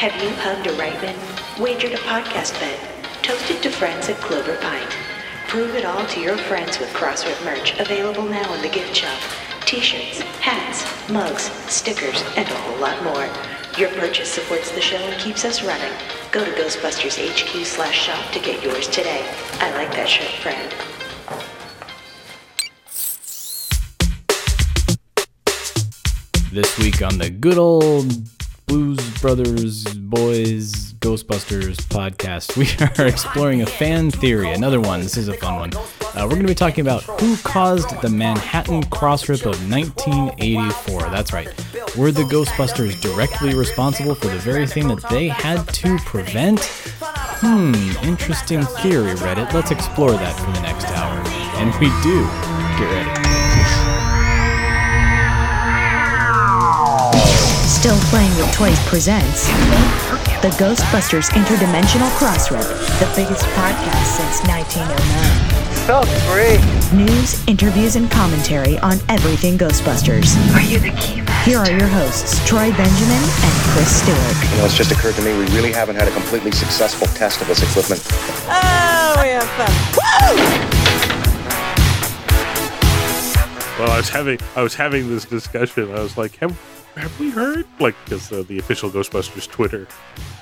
Have you hugged a Reitman? Wagered a podcast bet? Toasted to friends at Clover Pint? Prove it all to your friends with Crossrip merch available now in the gift shop. T-shirts, hats, mugs, stickers, and a whole lot more. Your purchase supports the show and keeps us running. Go to Ghostbusters HQ slash shop to get yours today. I like that shirt, friend. This week on the good old Blues Brothers Boys Ghostbusters podcast, we are exploring a fan theory. Another one. This is a fun one. Uh, we're going to be talking about who caused the Manhattan crossrip of 1984. That's right. Were the Ghostbusters directly responsible for the very thing that they had to prevent? Hmm, interesting theory, Reddit. Let's explore that for the next hour. And we do. Get ready. Still Playing with Toys presents the Ghostbusters Interdimensional Crossrip, the biggest podcast since 1909. So free. News, interviews, and commentary on everything Ghostbusters. Are you the key Here are your hosts, Troy Benjamin and Chris Stewart. You know, it's just occurred to me we really haven't had a completely successful test of this equipment. Oh, we have fun. Woo! Well, I was having I was having this discussion. I was like, have have we heard? Like, because uh, the official Ghostbusters Twitter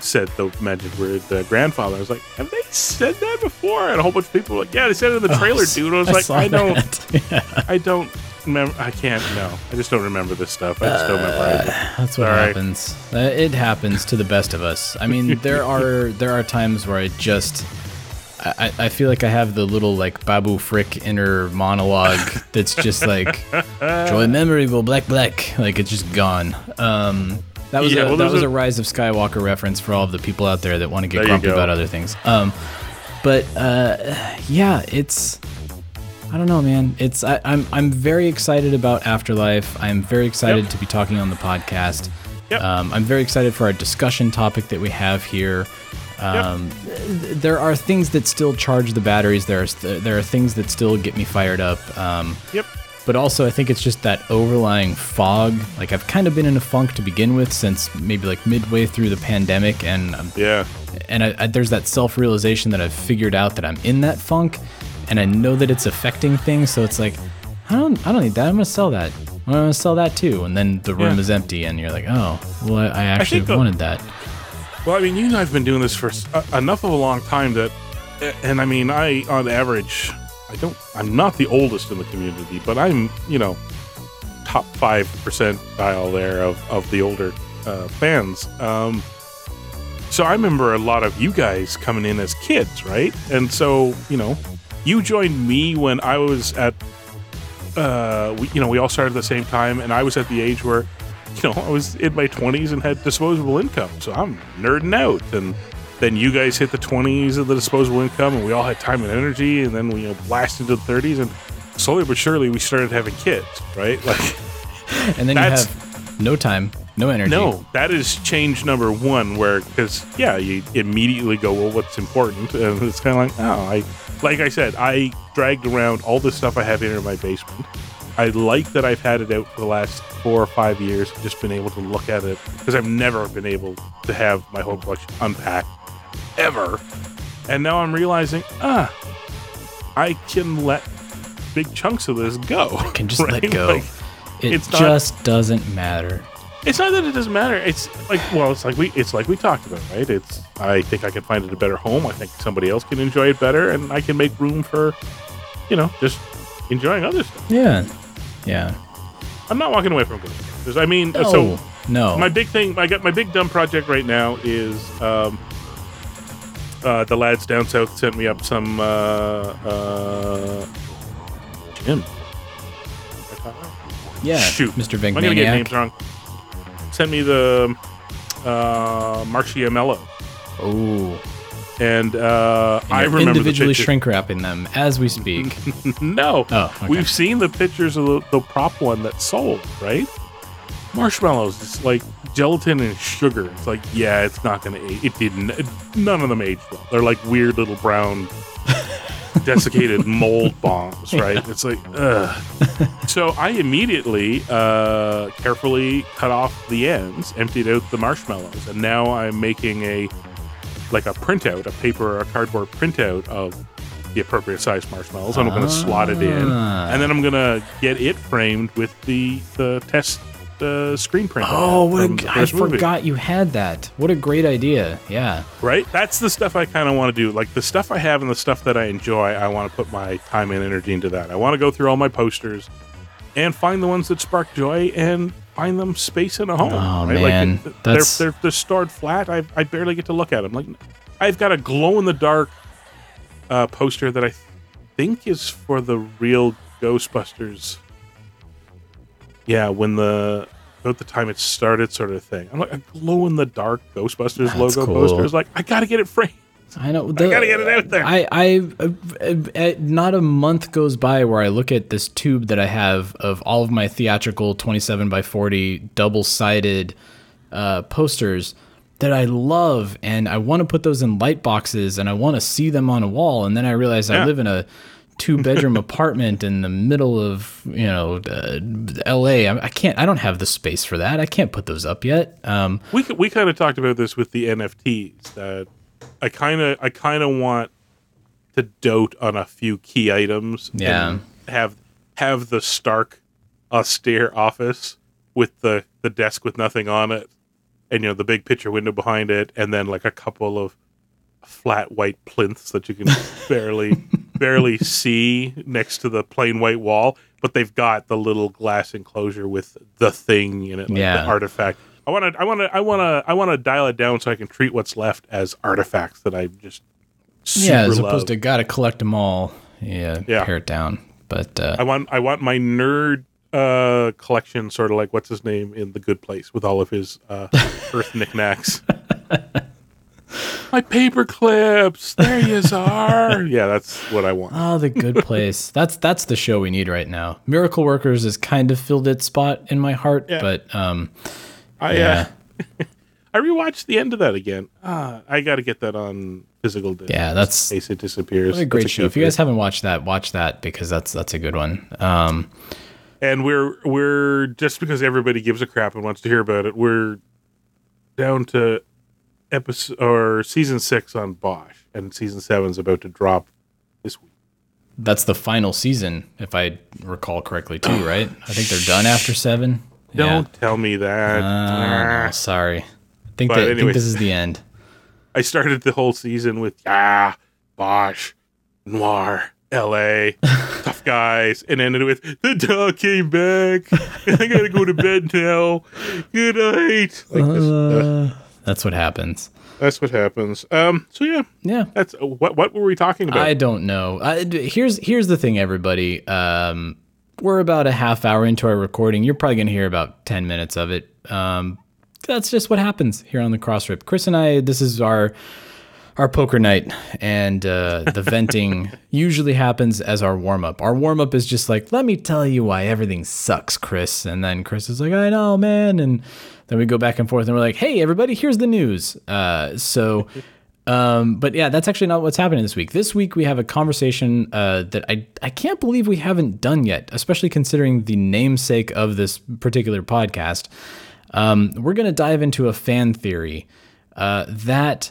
said the Magic word the grandfather. I was like, have they said that before? And a whole bunch of people were like, yeah, they said it in the trailer, dude. I was like, I don't. Yeah. I don't remember. I can't. No, I just don't remember this stuff. I just don't memorize it. That's what Sorry. happens. Uh, It happens to the best of us. I mean, there are there are times where I just I, I feel like I have the little like Babu Frick inner monologue that's just like joy memory, memorable black black like it's just gone. Um, that was Yeah, a, well, that was a- a Rise of Skywalker reference for all of the people out there that want to get grumpy about other things. Um, but uh, yeah, it's I don't know, man. It's I, I'm I'm very excited about Afterlife. I'm very excited Yep. to be talking on the podcast. Yep. Um, I'm very excited for our discussion topic that we have here. Um, th- There are things that still charge the batteries. There are st- there are things that still get me fired up. Um, Yep. but also, I think it's just that overlying fog. Like I've kind of been in a funk to begin with since maybe like midway through the pandemic, and I'm Yeah. and I, I, there's that self-realization that I've figured out that I'm in that funk, and I know that it's affecting things. So it's like, I don't, I don't need that. I'm gonna sell that. I'm gonna sell that too. And then the room Yeah. is empty, and you're like, oh, well, I, I actually think the- wanted that. Well, I mean, you and I've been doing this for uh, enough of a long time that, and I mean, I on average, I don't, I'm not the oldest in the community, but I'm, you know, top five percentile there of of the older uh, fans. Um, so I remember a lot of you guys coming in as kids, right? And so, you know, you joined me when I was at, uh, we, you know, we all started at the same time, and I was at the age where you know, I was in my 20s and had disposable income. So I'm nerding out. And then you guys hit the 20s of the disposable income, and we all had time and energy. And then we you know, blasted into the 30s. And slowly but surely, we started having kids, right? Like, And then you have no time, no energy. no, that is change number one, where, because, yeah, you immediately go, well, what's important? And it's kind of like, oh, I, like I said, I dragged around all the stuff I have in my basement. I like that I've had it out for the last four or five years, just been able to look at it because I've never been able to have my whole collection unpacked ever. And now I'm realizing, ah, I can let big chunks of this go. Can just let go. Like, it it's not- just doesn't matter. it's not that it doesn't matter. It's like, well, it's like we, it's like we talked about, right? It's, I think I can find it a better home. I think somebody else can enjoy it better, and I can make room for, you know, just enjoying other stuff. Yeah, yeah. I'm not walking away from Ghostbusters. I mean, No, so no. my big thing, I got my big dumb project right now is um, uh, the lads down south sent me up some uh, uh, Jim. yeah, Shoot, Mr. I'm gonna get names wrong. Sent me the uh, Marciamello, Oh, and uh, and I remember individually shrink wrapping them as we speak. no, Oh, okay. we've seen the pictures of the, the prop one that sold, right? Marshmallows, it's like gelatin and sugar. It's like, yeah, it's not gonna age. It didn't. None of them aged well. They're like weird little brown desiccated mold bombs, right? It's like, ugh. so I immediately uh, carefully cut off the ends, emptied out the marshmallows, and now I'm making a like a printout, a paper or a cardboard printout of the appropriate size marshmallows, and I'm going to slot it in, Ah. and then I'm going to get it framed with the the test uh, screen print. Oh, what a, I movie. forgot you had that. What a great idea. Yeah. right? That's the stuff I kind of want to do. Like the stuff I have and the stuff that I enjoy, I want to put my time and energy into that. I want to go through all my posters and find the ones that spark joy and find them space in a home. Oh, right? man. like, That's- they're, they're they're stored flat. I I barely get to look at them. Like I've got a glow in the dark uh, poster that I think is for the real Ghostbusters. Yeah, when the about the time it started, sort of thing. I'm like a glow in the dark Ghostbusters That's logo cool. poster. Is like I gotta get it framed. I know. I gotta get it out there. I, I, uh, uh, not a month goes by where I look at this tube that I have of all of my theatrical 27 by 40 double sided uh, posters that I love, and I want to put those in light boxes, and I want to see them on a wall, and then I realize I live in a two bedroom apartment in the middle of you know uh, L.A. I, I can't. I don't have the space for that. I can't put those up yet. Um, We we kind of talked about this with the NFTs that I kind of I kind of want to dote on a few key items. Yeah. and have have the stark, austere office with the the desk with nothing on it, and you know the big picture window behind it, and then like a couple of flat white plinths that you can barely barely see next to the plain white wall, but they've got the little glass enclosure with the thing in it, like Yeah. the artifact. I want to, I want to, I want to, I want to dial it down so I can treat what's left as artifacts that I just super yeah, as love. opposed to gotta collect them all. Yeah, Yeah. pare it down. But uh, I want, I want my nerd uh collection, sort of like what's his name in The Good Place, with all of his uh Earth knickknacks. my paper clips, there you are. yeah, that's what I want. Oh, the good place. that's that's the show we need right now. Miracle Workers has kind of filled its spot in my heart, Yeah. but um, I yeah. uh, I rewatched the end of that again. Ah, I got to get that on physical disc. Yeah, that's- in case it disappears. what a great That's show. If you guys haven't watched that, watch that because that's that's a good one. Um, and we're we're just because everybody gives a crap and wants to hear about it, we're down to episode or season six on Bosch, and season seven's about to drop this week. that's the final season, if I recall correctly, too. Right? I think they're done after seven. Don't tell me that. Yeah. Uh, sorry. I think that, I think this is the end. I started the whole season with ah, Bosch, Noir, L.A., tough guys, and ended with the dog came back. I gotta go to bed now. Good night. Like this, uh, That's what happens. that's what happens. Um. So yeah, Yeah. that's uh, what. What were we talking about? I don't know. I, here's here's the thing, everybody. Um, we're about a half hour into our recording. You're probably gonna hear about ten minutes of it. Um, that's just what happens here on the Crossrip. Chris and I. This is our our poker night, and uh, the venting usually happens as our warm up. Our warm up is just like, let me tell you why everything sucks, Chris. And then Chris is like, I know, man. And then we go back and forth, and we're like, hey, everybody, here's the news. Uh, so. Um, but yeah, that's actually not what's happening this week. This week we have a conversation uh, that I I can't believe we haven't done yet, especially considering the namesake of this particular podcast. Um, we're going to dive into a fan theory uh, that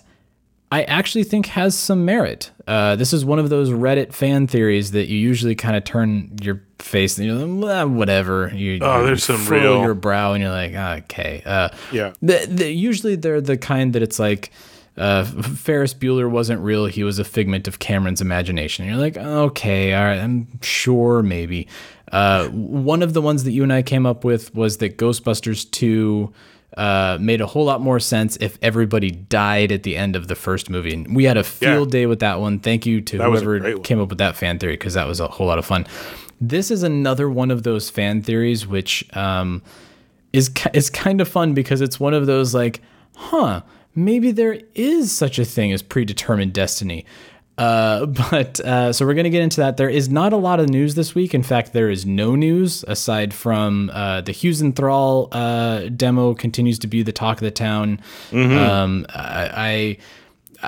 I actually think has some merit. Uh, this is one of those Reddit fan theories that you usually kind of turn your face you're like, whatever. You, Oh, you there's some real- your brow and you're like, okay. Uh, Yeah. the, the, usually they're the kind that it's like uh, Ferris Bueller wasn't real. He was a figment of Cameron's imagination. And you're like, okay, all right, I'm sure, maybe. Uh, one of the ones that you and I came up with was that Ghostbusters 2 uh, made a whole lot more sense if everybody died at the end of the first movie. And we had a field day with that one. Thank you to That whoever came up with that fan theory because that was a whole lot of fun. This is another one of those fan theories which um, is is kind of fun because it's one of those like, huh, maybe there is such a thing as predetermined destiny. Uh, but uh, so we're going to get into that. There is not a lot of news this week. In fact, there is no news aside from uh, the Hughes and Thrall uh, demo continues to be the talk of the town. Um, I,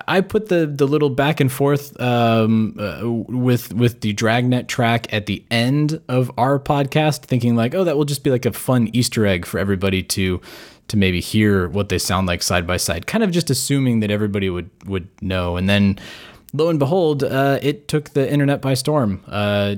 I put the the little back and forth um, uh, with with the Dragnet track at the end of our podcast, thinking like, oh, that will just be like a fun Easter egg for everybody to to maybe hear what they sound like side by side. Kind of just assuming that everybody would would know, and then lo and behold, uh, it took the internet by storm. Uh,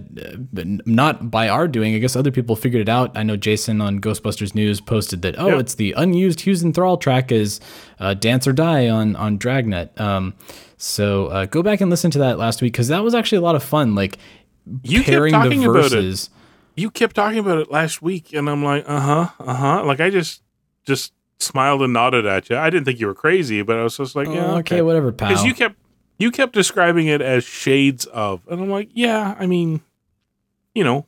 not by our doing. I guess other people figured it out. I know Jason on Ghostbusters News posted that, oh, Yep. it's the unused Hughes and Thrall track is uh, Dance or Die on, on Dragnet. Um, so uh, go back and listen to that last week because that was actually a lot of fun. Like You kept pairing talking the about it. You kept talking about it last week, and I'm like, uh huh, uh huh. Like I just just smiled and nodded at you. I didn't think you were crazy, but I was just like, yeah, Oh, okay, whatever, pal. Because you kept you kept describing it as shades of, and I'm like, yeah. I mean, you know,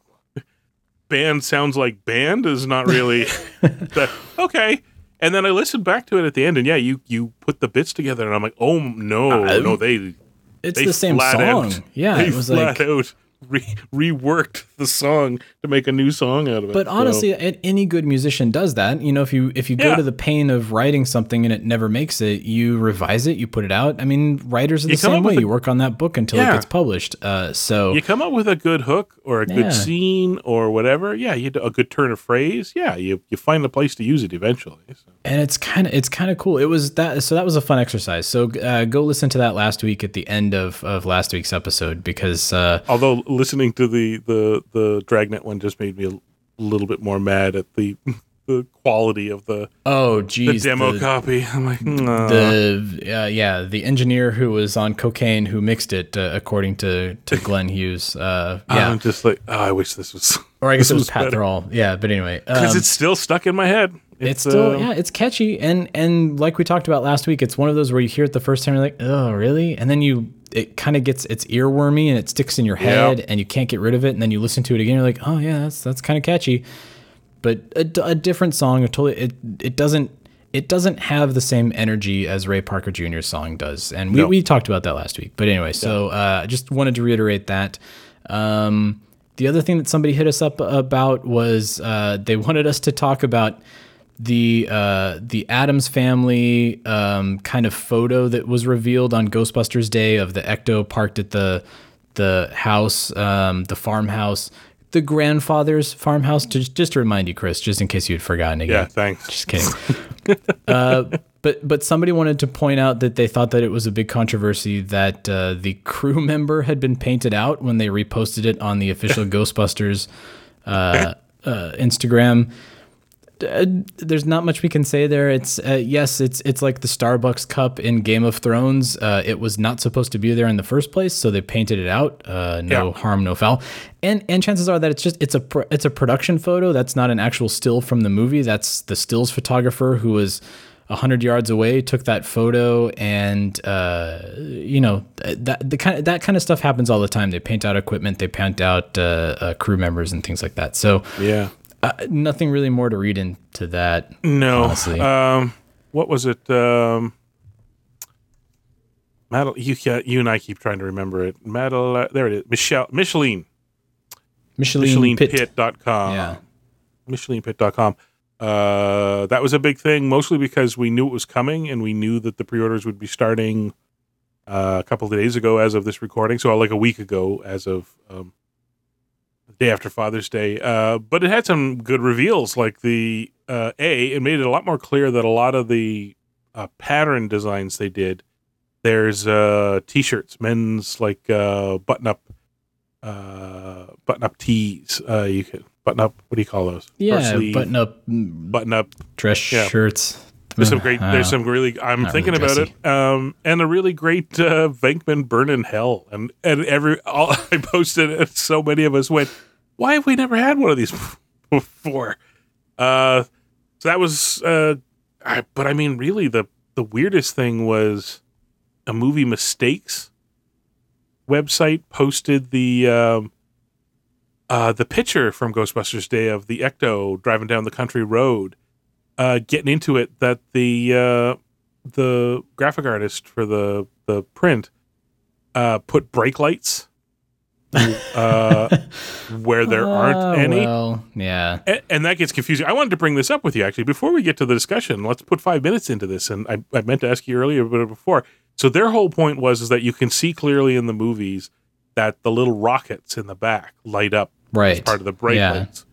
band sounds like band is not really that okay. And then I listened back to it at the end, and yeah, you you put the bits together, and I'm like, oh no, Uh, no, they it's they the same flat song. out- yeah, they it was flat like out re- reworked the song to make a new song out of it. But honestly, a- any good musician does that. You know, if you if you go Yeah. to the pain of writing something and it never makes it, you revise it, you put it out. I mean, writers are the same way. a- you work on that book until it gets published. Uh, so you come up with a good hook or a Yeah. good scene or whatever. Yeah, you a good turn of phrase. Yeah, you you find a place to use it eventually. So. and it's kind of it's kind of cool. It was that so that was a fun exercise. So uh, go listen to that last week at the end of of last week's episode because uh, Although listening to the the the Dragnet one just made me a little bit more mad at the the quality of the oh geez the demo the, copy. I'm like, nah. the uh, yeah the engineer who was on cocaine who mixed it uh, according to to Glenn Hughes. Uh, yeah, I'm just like, oh, I wish this was. or I guess it was Pat better. Thrall. Yeah, but anyway, because um, it's still stuck in my head. It's still um, yeah it's catchy and and like we talked about last week it's one of those where you hear it the first time you're like oh really and then you it kind of gets it's earwormy and it sticks in your head and you can't get rid of it and then you listen to it again you're like oh yeah that's that's kind of catchy but a, a different song a totally it it doesn't it doesn't have the same energy as Ray Parker Jr.'s song does, and we, No. we talked about that last week. But anyway, so uh, I just wanted to reiterate that. Um, the other thing that somebody hit us up about was uh, they wanted us to talk about the uh, the Addams family um, kind of photo that was revealed on Ghostbusters Day of the Ecto parked at the the house, um, the farmhouse, the grandfather's farmhouse. Just just to remind you, Chris, just in case you had forgotten again. Yeah, thanks. Just kidding. uh, but but somebody wanted to point out that they thought that it was a big controversy that uh, the crew member had been painted out when they reposted it on the official Ghostbusters uh, uh, Instagram. Uh, there's not much we can say there. It's uh, yes, it's it's like the Starbucks cup in Game of Thrones. Uh, it was not supposed to be there in the first place, so they painted it out. Uh, no Yeah. harm, no foul. And and chances are that it's just it's a pr- it's a production photo. That's not an actual still from the movie. That's the stills photographer who was hundred yards away took that photo, and uh, you know that the kind of, that kind of stuff happens all the time. They paint out equipment, they paint out uh, uh, crew members and things like that. So Yeah. Uh, nothing really more to read into that. No. honestly. Um, what was it? Um, Madel, you you and I keep trying to remember it. Madel, there it is. Michelle, Micheline, Michelin, Pit. MichelinPit.com. Yeah. MichelinPit.com. Uh, that was a big thing, mostly because we knew it was coming and we knew that the pre-orders would be starting uh, a couple of days ago, as of this recording. So like a week ago, as of um, day after Father's Day. Uh, but it had some good reveals, like the uh, a. It made it a lot more clear that a lot of the uh, pattern designs they did. There's uh, t-shirts, men's like uh, button-up, uh, button-up tees. Uh, you can button up. What do you call those? Yeah, button up mm, button-up dress Yeah. shirts. There's some great. There's some really. I'm thinking really about it. Um, and a really great uh, Venkman burn in hell. And and every all I posted, and so many of us went, "Why have we never had one of these before?" Uh, so that was. Uh, I, but I mean, really, the the weirdest thing was a movie mistakes website posted the um, uh, the picture from Ghostbusters Day of the Ecto driving down the country road, uh, getting into it that the uh, the graphic artist for the the print uh, put brake lights uh, where there aren't Ah, any. Well, yeah. A- and that gets confusing. I wanted to bring this up with you actually before we get to the discussion. Let's put five minutes into this. And I, I meant to ask you earlier, but before So their whole point was is that you can see clearly in the movies that the little rockets in the back light up right. as part of the brake Yeah. lights.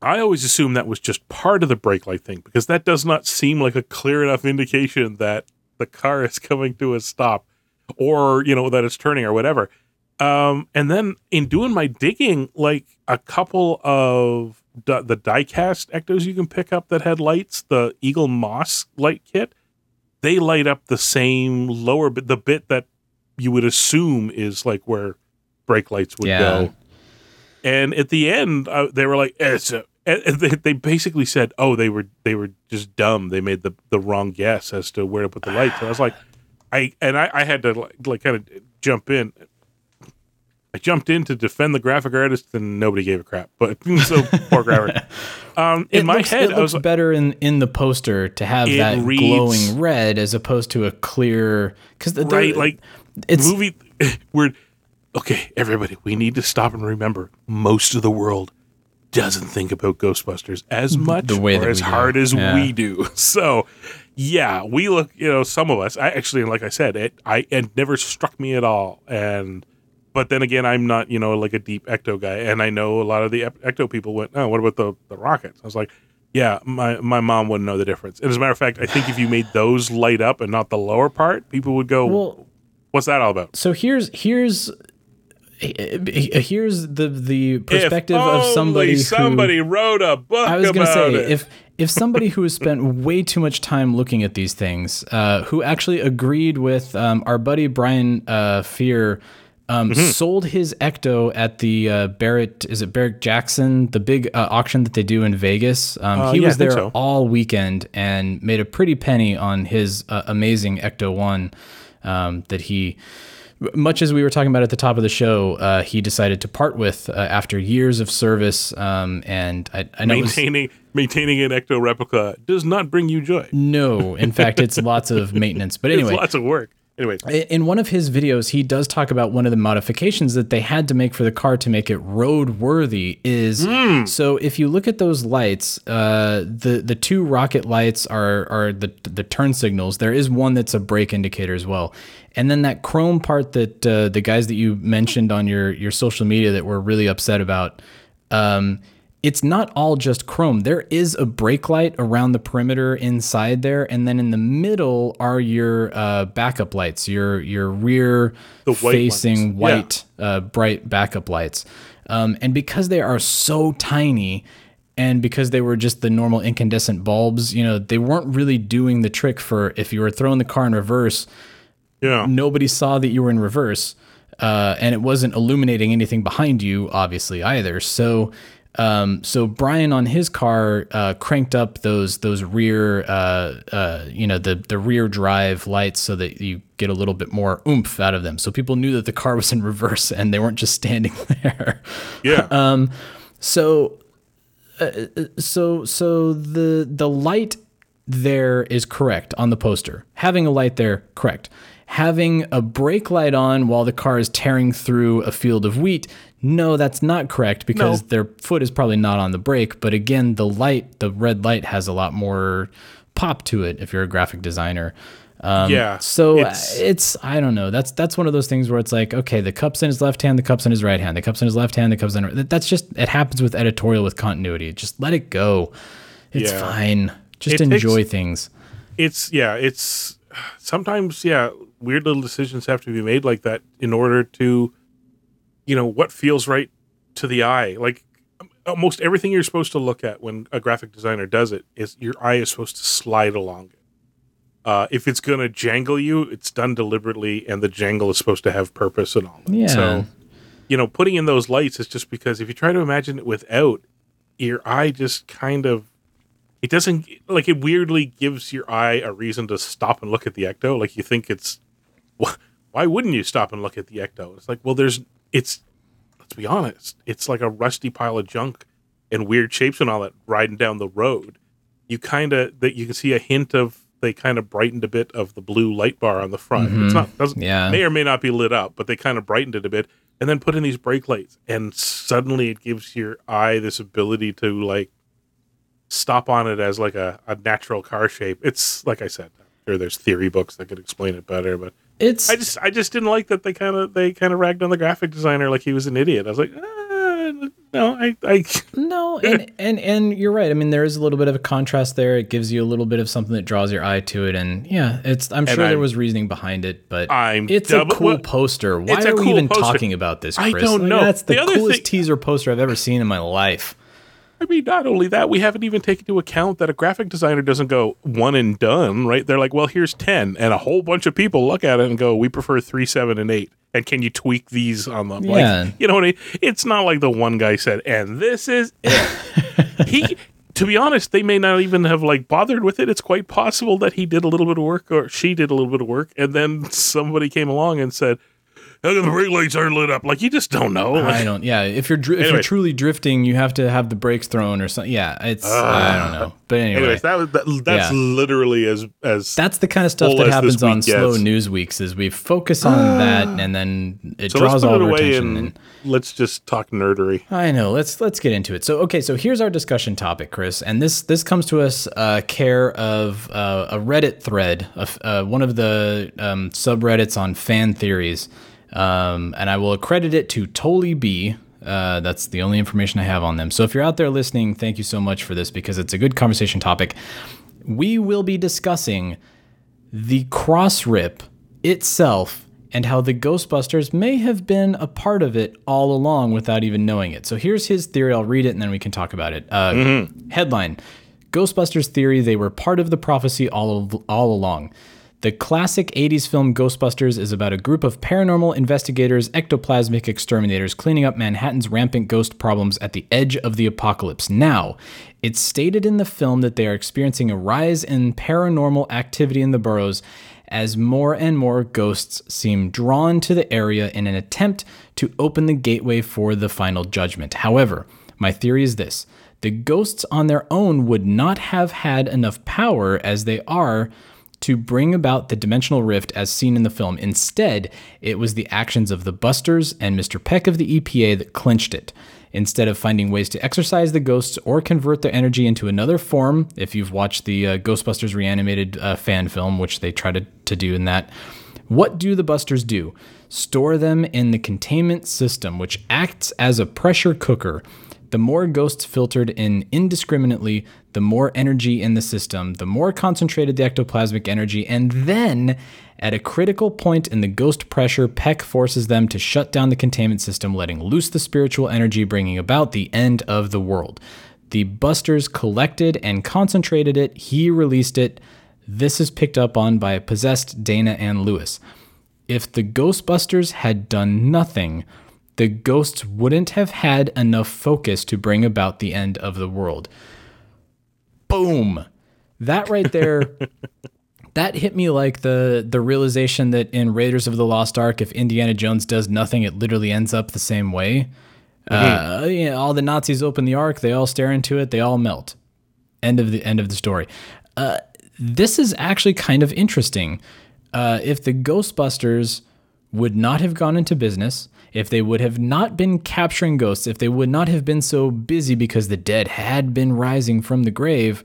I always assumed that was just part of the brake light thing because that does not seem like a clear enough indication that the car is coming to a stop or, you know, that it's turning or whatever. Um, and then in doing my digging, like a couple of di- the diecast ectos you can pick up that had lights, the Eaglemoss light kit, they light up the same lower bit, the bit that you would assume is like where brake lights would Yeah. go. And at the end, uh, they were like, "It's a." They, they basically said, "Oh, they were they were just dumb. They made the the wrong guess as to where to put the lights." And I was like, "I," and I, I had to like, like kind of jump in. I jumped in to defend the graphic artist, and nobody gave a crap. But so poor graphic. Um, in it my looks, head, it I was looks like, better in in the poster to have that reads- glowing red as opposed to a clear because the right, like it's movie. We're okay, everybody. We need to stop and remember: most of the world doesn't think about Ghostbusters as much The way or as we do. hard as Yeah. we do. So, yeah, we look. You know, some of us. I actually, like I said, it. I it never struck me at all, and. But then again, I'm not, you know, like a deep ecto guy, and I know a lot of the ecto people went, "Oh, what about the the rockets?" I was like, "Yeah, my my mom wouldn't know the difference." And as a matter of fact, I think if you made those light up and not the lower part, people would go, well "What's that all about?" so here's here's here's the the perspective of somebody only who, wrote a book I was gonna say it. if if somebody who has spent way too much time looking at these things, uh, who actually agreed with um, our buddy Brian uh, Fear, um, Mm-hmm. sold his Ecto at the uh, Barrett is it Barrett Jackson the big uh, auction that they do in Vegas. Um, Uh, he yeah, was there so. all weekend and made a pretty penny on his uh, amazing Ecto One um, that he much as we were talking about at the top of the show, uh, he decided to part with uh, after years of service. Um, and I, I know it was- maintaining maintaining an ecto replica does not bring you joy. no, in fact, it's lots of maintenance. But It's anyway, lots of work. Anyways, in one of his videos, he does talk about one of the modifications that they had to make for the car to make it roadworthy. Is so if you look at those lights, uh, the the two rocket lights are are the the turn signals. There is one that's a brake indicator as well, and then that chrome part that uh, the guys that you mentioned on your your social media that were really upset about. Um, it's not all just chrome. There is a brake light around the perimeter inside there, and then in the middle are your uh, backup lights, your your rear white facing ones. Yeah. white uh, bright backup lights. Um, and because they are so tiny, and because they were just the normal incandescent bulbs, you know, they weren't really doing the trick for if you were throwing the car in reverse yeah, nobody saw that you were in reverse, uh, and it wasn't illuminating anything behind you, obviously either. So, um, so Brian on his car uh, cranked up those those rear, uh, uh, you know, the the rear drive lights so that you get a little bit more oomph out of them. So people knew that the car was in reverse and they weren't just standing there. yeah. Um, so uh, so so the the light there is correct on the poster having a light there correct having a brake light on while the car is tearing through a field of wheat no that's not correct because No. their foot is probably not on the brake but again the light the red light has a lot more pop to it if you're a graphic designer um, Yeah, So it's- it's, I don't know. That's that's one of those things where it's like, okay, the cup's in his left hand, the cup's in his right hand, the cup's in his left hand, the cup's in. That's just it happens with editorial with continuity. Just let it go. It's Yeah. fine. Just It takes- enjoy things. it's yeah, it's sometimes yeah, weird little decisions have to be made like that in order to, you know, what feels right to the eye. Like almost everything you're supposed to look at when a graphic designer does it is your eye is supposed to slide along it. Uh, if it's gonna jangle you, it's done deliberately, and the jangle is supposed to have purpose and all. That. Yeah. So, you know, putting in those lights is just because if you try to imagine it without, your eye just kind of it doesn't like it weirdly gives your eye a reason to stop and look at the ecto. Like you think it's why wouldn't you stop and look at the ecto? It's like well, there's it's let's be honest, it's like a rusty pile of junk and weird shapes and all that riding down the road. You kind of that you can see a hint of they kind of brightened a bit of the blue light bar on the front. It's mm-hmm. not doesn't Yeah. may or may not be lit up, but they kind of brightened it a bit and then put in these brake lights and suddenly it gives your eye this ability to like stop on it as like a, a natural car shape. It's like I said, I'm sure there's theory books that could explain it better, but It's I just I just didn't like that they kind of they kind of ragged on the graphic designer like he was an idiot. I was like, uh, no, I I no, and and and you're right. I mean, there is a little bit of a contrast there. It gives you a little bit of something that draws your eye to it, and yeah, it's. I'm sure there I'm- was reasoning behind it, but I'm it's double- a cool well, poster. Why are we even poster. talking about this? Chris? I don't Like, know. That's the, The coolest thing- teaser poster I've ever seen in my life. I mean, not only that, we haven't even taken into account that a graphic designer doesn't go one and done, right? They're like, well, here's 10. And a whole bunch of people look at it and go, we prefer three, seven, and eight. And can you tweak these on the, Yeah. Like, you know what I mean? It's not like the one guy said, and this is it. he, to be honest, they may not even have like bothered with it. It's quite possible that he did a little bit of work or she did a little bit of work. And then somebody came along and said, how come the brake lights aren't lit up? Like, you just don't know. I don't. Yeah, if you're dri- if you're truly drifting, you have to have the brakes thrown or something. Yeah, it's I don't know. But anyway, anyways, that was, that, that's Yeah. literally as, as that's the kind of stuff that happens on week slow news weeks. Is we focus on that and then it So draws all it our attention. and, and- let's just talk nerdery. I know. Let's let's get into it. So okay, so here's our discussion topic, Chris, and this this comes to us uh, care of uh, a Reddit thread, of, uh, one of the um, subreddits on fan theories, um, and I will accredit it to Tolly B. Uh, that's the only information I have on them. So if you're out there listening, thank you so much for this because it's a good conversation topic. We will be discussing the cross rip itself and how the Ghostbusters may have been a part of it all along without even knowing it. So here's his theory. I'll read it and then we can talk about it. Uh, Headline Ghostbusters theory they were part of the prophecy all, all along. The classic 80s film Ghostbusters is about a group of paranormal investigators, ectoplasmic exterminators cleaning up Manhattan's rampant ghost problems at the edge of the apocalypse. Now, it's stated in the film that they are experiencing a rise in paranormal activity in the boroughs as more and more ghosts seem drawn to the area in an attempt to open the gateway for the final judgment. However, my theory is this the ghosts on their own would not have had enough power as they are to bring about the dimensional rift as seen in the film. Instead, it was the actions of the Busters and Mr. Peck of the EPA that clinched it. Instead of finding ways to exorcise the ghosts or convert their energy into another form, if you've watched the uh, Ghostbusters reanimated uh, fan film, which they try to, to do in that, what do the Busters do? Store them in the containment system, which acts as a pressure cooker. The more ghosts filtered in indiscriminately, the more energy in the system, the more concentrated the ectoplasmic energy, and then at a critical point in the ghost pressure, Peck forces them to shut down the containment system, letting loose the spiritual energy, bringing about the end of the world. The Busters collected and concentrated it, he released it. This is picked up on by possessed Dana and Lewis. If the Ghostbusters had done nothing, the ghosts wouldn't have had enough focus to bring about the end of the world. Boom. That right there that hit me like the the realization that in Raiders of the Lost Ark if Indiana Jones does nothing it literally ends up the same way. Uh, you know, all the Nazis open the ark, they all stare into it, they all melt. End of the end of the story. Uh, this is actually kind of interesting. Uh, if the Ghostbusters would not have gone into business, if they would have not been capturing ghosts, if they would not have been so busy because the dead had been rising from the grave,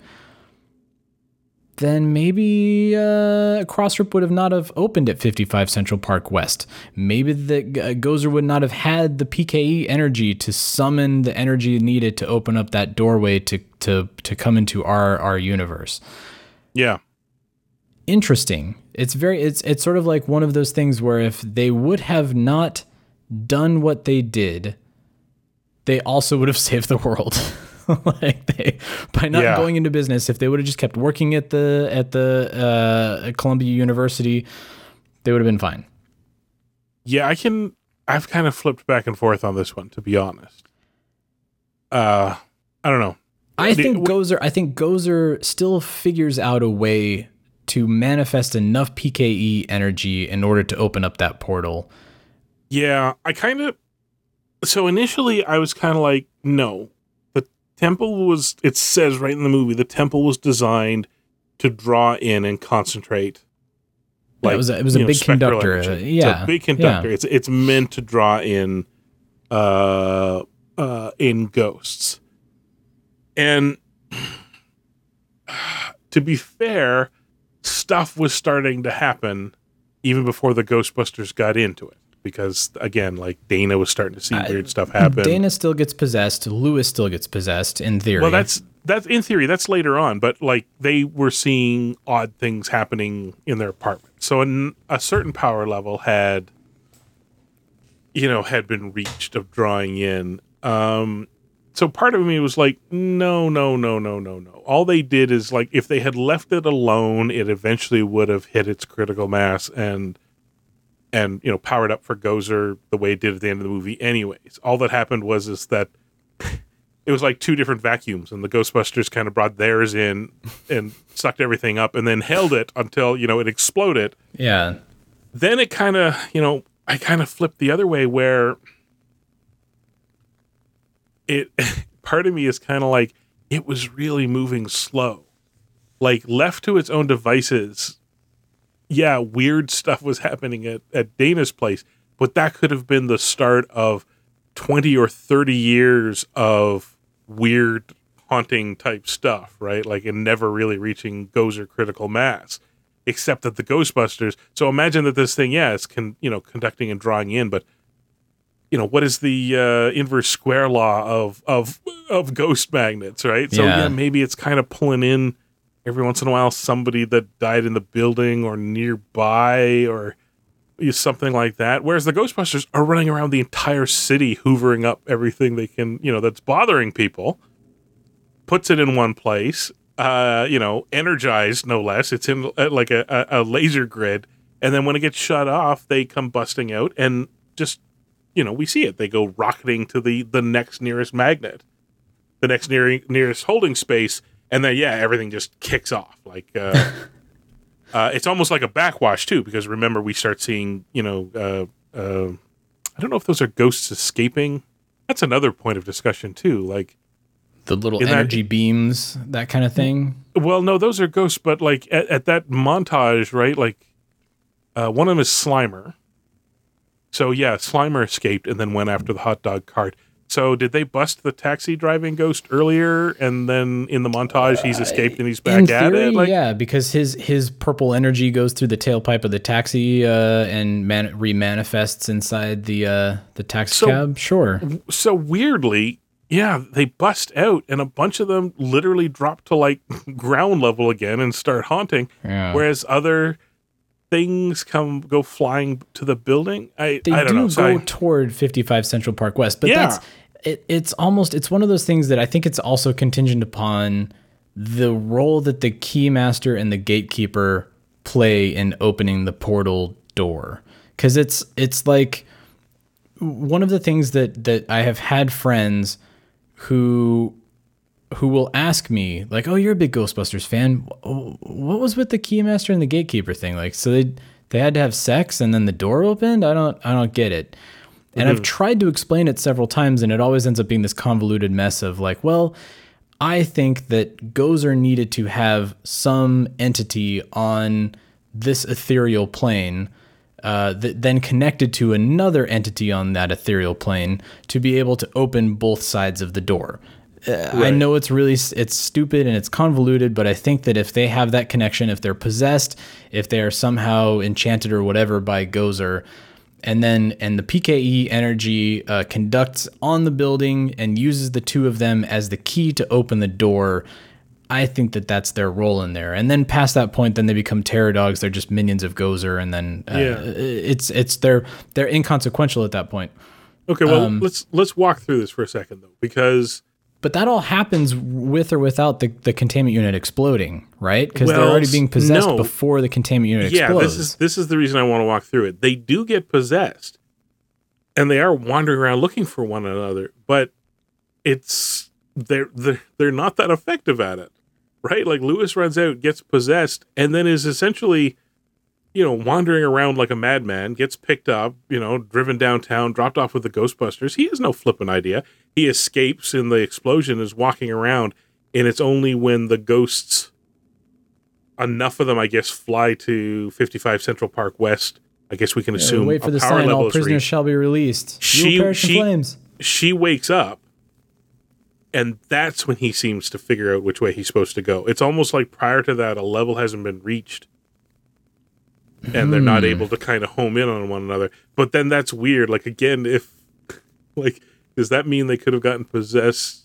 then maybe uh, Crossrip would have not have opened at 55 Central Park West. Maybe the uh, Gozer would not have had the PKE energy to summon the energy needed to open up that doorway to to to come into our our universe. Yeah. Interesting. It's very it's it's sort of like one of those things where if they would have not done what they did, they also would have saved the world. like they by not Yeah. going into business, if they would have just kept working at the at the uh, Columbia University, they would have been fine. Yeah, I can. I've kind of flipped back and forth on this one, to be honest. Uh, I don't know. I think Gozer. I think Gozer still figures out a way to manifest enough PKE energy in order to open up that portal. Yeah, I kind of. So initially, I was kind of like, no, the temple was. It says right in the movie, the temple was designed to draw in and concentrate. Yeah, it was a- it was a know, big conductor, uh, It's yeah, a big conductor. yeah. It's it's meant to draw in, uh, uh, in ghosts, and to be fair, stuff was starting to happen even before the Ghostbusters got into it. Because again, like Dana was starting to see weird stuff happen. Dana still gets possessed. Lewis still gets possessed in theory. Well, that's that's in theory. That's later on, but like they were seeing odd things happening in their apartment. So an, a certain power level had, you know, had been reached of drawing in. Um, so part of me was like, no, no, no, no, no, no. All they did is like, if they had left it alone, it eventually would have hit its critical mass and and you know powered up for Gozer the way it did at the end of the movie. Anyways, all that happened was is that it was like two different vacuums, and the Ghostbusters kind of brought theirs in and sucked everything up, and then held it until you know it exploded. yeah. Then it kind of you know I kind of flipped the other way where it part of me is kind of like it was really moving slow, like left to its own devices. Yeah, weird stuff was happening at, at Dana's place, but that could have been the start of 20 or 30 years of weird haunting type stuff, right? Like and never really reaching Gozer critical mass, except that the Ghostbusters. So imagine that this thing, yeah, it's con, you know conducting and drawing in, but you know what is the uh, inverse square law of of of ghost magnets, right? So Yeah. yeah, maybe it's kind of pulling in every once in a while somebody that died in the building or nearby or something like that. Whereas the Ghostbusters are running around the entire city, hoovering up everything they can, you know, that's bothering people, puts it in one place, uh, you know, energized no less. It's in uh, like a, a, laser grid. And then when it gets shut off, they come busting out and just, you know, we see it. They go rocketing to the, the next nearest magnet, the next near, nearest holding space. And then, yeah, everything just kicks off. Like, uh, uh, it's almost like a backwash too, because remember we start seeing, you know, uh, uh, I don't know if those are ghosts escaping. That's another point of discussion too. Like, The little In that- energy beams, that kind of thing. well, no, those are ghosts, but like at, at that montage, right? Like, uh, one of them is Slimer. So yeah, Slimer escaped and then went after the hot dog cart. So did they bust the taxi driving ghost earlier, and then in the montage he's escaped and he's back in at theory, it? Like, yeah, because his his purple energy goes through the tailpipe of the taxi uh, and man- remanifests inside the uh, the taxi So- cab. Sure. so weirdly, yeah, they bust out and a bunch of them literally drop to like ground level again and start haunting. Yeah. Whereas other things come go flying to the building. I they I don't do know. So go I- toward 55 Central Park West, but Yeah. that's it, it's almost it's one of those things that I think it's also contingent upon the role that the keymaster and the gatekeeper play in opening the portal door cuz it's it's like one of the things that that I have had friends who who will ask me like, "Oh, you're a big Ghostbusters fan. What was with the keymaster and the gatekeeper thing? Like, so they they had to have sex and then the door opened? I don't I don't get it." And I've tried to explain it several times, and it always ends up being this convoluted mess of like, well, I think that Gozer needed to have some entity on this ethereal plane uh, that then connected to another entity on that ethereal plane to be able to open both sides of the door. Uh, I know it's really it's stupid and it's convoluted, but I think that if they have that connection, if they're possessed, if they are somehow enchanted or whatever by Gozer, and then and the PKE energy uh, conducts on the building and uses the two of them as the key to open the door. I think that that's their role in there. And then past that point, then they become terror dogs. They're just minions of Gozer, and then uh, Yeah. it's it's they're they're inconsequential at that point. okay, well um, let's let's walk through this for a second though, because But that all happens with or without the, the containment unit exploding, right? Because they're already being possessed no. before the containment unit yeah, explodes. this is this is the reason I want to walk through it. They do get possessed, and they are wandering around looking for one another, but it's they're they're, they're not that effective at it, right? Like Lewis runs out, gets possessed, and then is essentially, you know, wandering around like a madman. Gets picked up, you know, driven downtown, dropped off with the Ghostbusters. He has no flippant idea. He escapes in the explosion, is walking around, and it's only when the ghosts enough of them, I guess, fly to 55 Central Park West. I guess we can Yeah, assume wait for a the power sign: all prisoners reached. shall be released. She- she-. She wakes up, and that's when he seems to figure out which way he's supposed to go. It's almost like prior to that, a level hasn't been reached and they're not Hmm. able to kind of home in on one another. But then that's weird. Like again, if like does that mean they could have gotten possessed?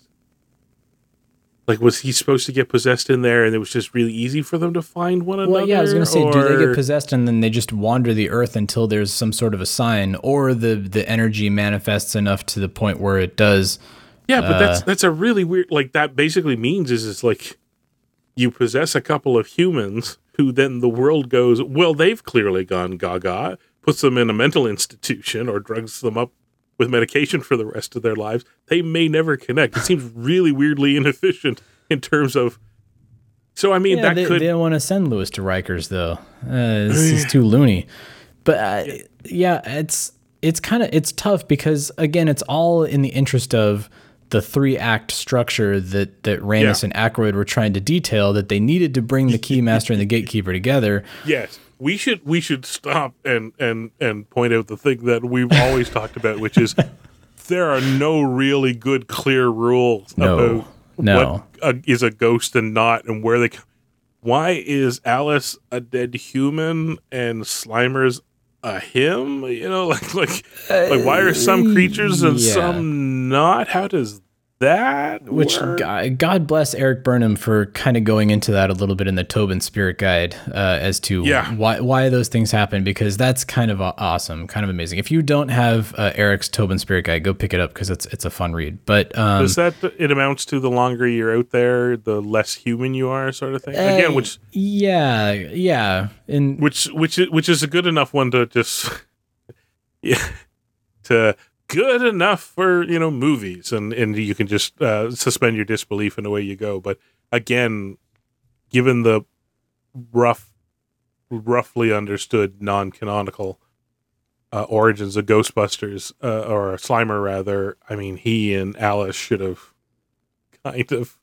Like was he supposed to get possessed in there, and it was just really easy for them to find one another? Well, yeah, I was gonna say, do they get possessed and then they just wander the earth until there's some sort of a sign, or the the energy manifests enough to the point where it does? Yeah, but Uh, that's that's a really weird. Like that basically means is is like you possess a couple of humans who then the world goes well. They've clearly gone gaga, puts them in a mental institution or drugs them up with medication for the rest of their lives. They may never connect. It seems really weirdly inefficient in terms of. So I mean Yeah, that they, could they don't want to send Lewis to Rikers though. Uh, this is too loony. But uh, yeah, it's it's kind of it's tough because again, it's all in the interest of the three act structure that that Ramis Yeah. and Aykroyd were trying to detail. That they needed to bring the Keymaster and the Gatekeeper together. Yes, we should we should stop and and and point out the thing that we've always talked about, which is there are no really good clear rules No, about no. what a, is a ghost and not, and where they. Why is Alice a dead human and Slimer's a him? You know, like like like why are some creatures and Uh, yeah. some not? How does that Which? God, God bless Erik Burnham for kind of going into that a little bit in the Tobin Spirit Guide uh, as to Yeah. why why those things happen because that's kind of awesome, kind of amazing. If you don't have uh, Erik's Tobin Spirit Guide, go pick it up because it's it's a fun read. But um, Does that it amounts to the longer you're out there, the less human you are, sort of thing? Again, uh, which yeah, yeah, and which which which is a good enough one to just yeah to good enough for you know movies and and you can just uh, suspend your disbelief and away you go. But again, given the rough, roughly understood non-canonical uh, origins of Ghostbusters uh, or Slimer rather, I mean he and Alice should have kind of.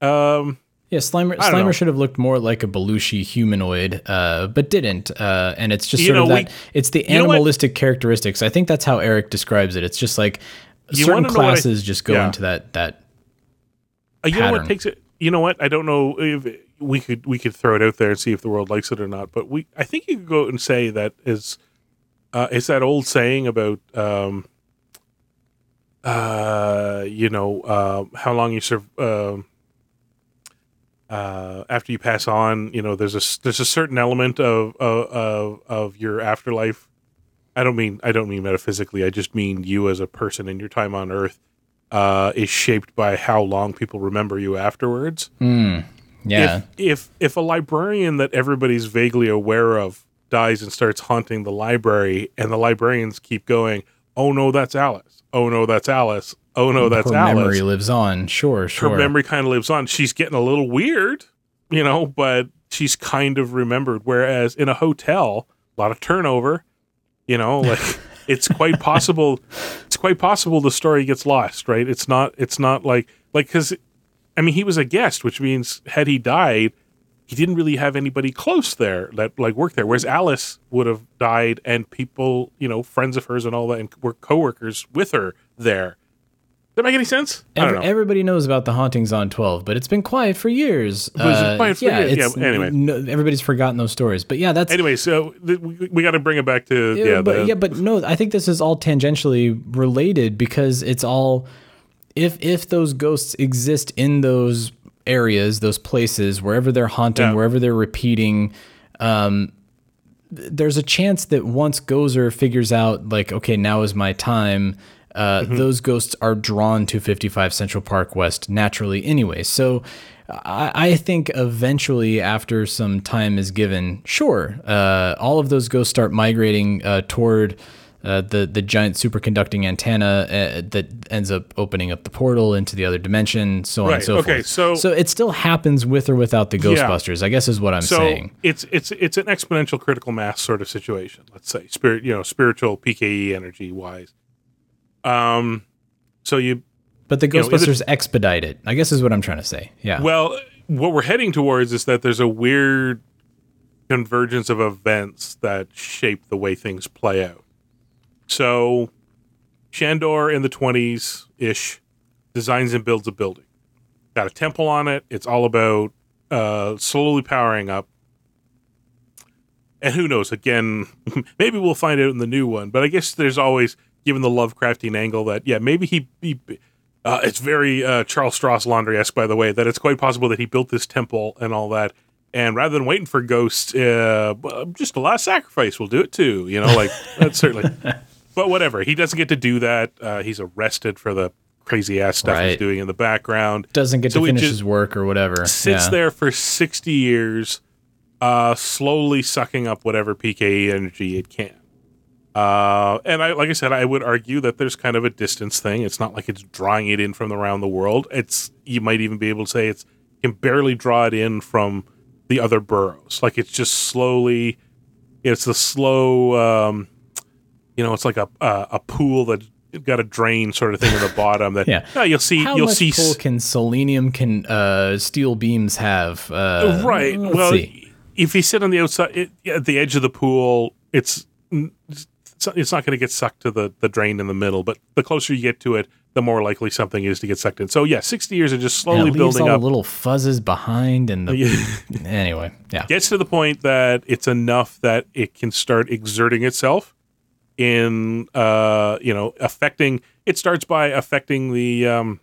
Um, yeah, Slimer know. Slimer should have looked more like a Belushi humanoid, uh, but didn't. Uh, and it's just You sort of that. we- it's the know animalistic characteristics. I think that's how Erik describes it. It's just like You certain know what I- classes just go yeah. into that that Uh, you know what takes it? You know what? I don't know if we could we could throw it out there and see if the world likes it or not. But we, I think you could go and say that is, uh, it's that old saying about, um, uh, you know, uh, how long you serve. Uh, after you pass on, you know, there's a there's a certain element of of of, your afterlife. I don't mean I don't mean metaphysically. I just mean you as a person in your time on Earth uh, is shaped by how long people remember you afterwards. yeah. If, if if a librarian that everybody's vaguely aware of dies and starts haunting the library, and the librarians keep going, "Oh no, that's Alice. Oh no, that's Alice. Oh no, that's her Alice." memory lives on. Sure, sure. Her memory kind of lives on. She's getting a little weird, you know, but she's kind of remembered. Whereas in a hotel, a lot of turnover, you know, like it's quite possible. It's quite possible the story gets lost, right? It's not. It's not like like because, I mean, he was a guest, which means had he died, he didn't really have anybody close there that like worked there. Whereas Alice would have died, and people, you know, friends of hers and all that, and were coworkers with her there. Does that make any sense? Every- know. everybody knows about the hauntings on 12, but it's been quiet for years. It Uh, quiet for yeah, years. Yeah, anyway. no- everybody's forgotten those stories. But yeah, that's anyway, so th- we, we got to bring it back to yeah, yeah, but the, yeah, but no, I think this is all tangentially related because it's all if if those ghosts exist in those areas, those places, wherever they're haunting, Yeah. wherever they're repeating, um, th- there's a chance that once Gozer figures out, like, okay, now is my time. Uh, Mm-hmm. Those ghosts are drawn to 55 Central Park West naturally, anyway. So, I, I think eventually, after some time is given, sure, uh, all of those ghosts start migrating uh, toward uh, the the giant superconducting antenna uh, that ends up opening up the portal into the other dimension, so on and Right, so okay, forth. so- so it still happens with or without the Ghostbusters. I guess is what I'm so saying. it's it's it's an exponential critical mass sort of situation. Let's say spirit, you know, spiritual PKE energy wise. Um, so you But the know, is it- Ghostbusters expedite it. I guess is what I'm trying to say. Yeah. well, what we're heading towards is that there's a weird convergence of events that shape the way things play out. So, Shandor in the 20s ish designs and builds a building. Got a temple on it. It's all about uh, slowly powering up. and who knows? Again, maybe we'll find out in the new one. But I guess there's always given the Lovecraftian angle that yeah, maybe he. he uh, it's very uh, Charles Stross Laundry esque, by the way, that it's quite possible that he built this temple and all that. And rather than waiting for ghosts, uh, just a last sacrifice will do it too. You know, like that's certainly. But whatever, he doesn't get to do that. Uh, he's arrested for the crazy ass stuff he's doing in the background. Doesn't get So to finish his work or whatever. Sits yeah. there for sixty years, uh, slowly sucking up whatever PKE energy it can. Uh, and I, like I said, I would argue that there's kind of a distance thing. It's not like it's drawing it in from around the world. It's you might even be able to say it's can barely draw it in from the other boroughs. Like it's just slowly. It's a slow. Um, you know, it's like a a, a pool that got a drain sort of thing in the bottom. That Yeah. yeah, you'll see. How you'll much see. pull can selenium can uh, steel beams have? Uh, right. well, see. if you sit on the outside, it, at the edge of the pool, it's it's not- it's not going to get sucked to the the drain in the middle. But the closer you get to it, the more likely something is to get sucked in. So yeah, sixty years of just slowly building up. little fuzzes behind, and the anyway, yeah, Gets to the point that it's enough that it can start exerting itself in uh you know affecting. It starts by affecting the um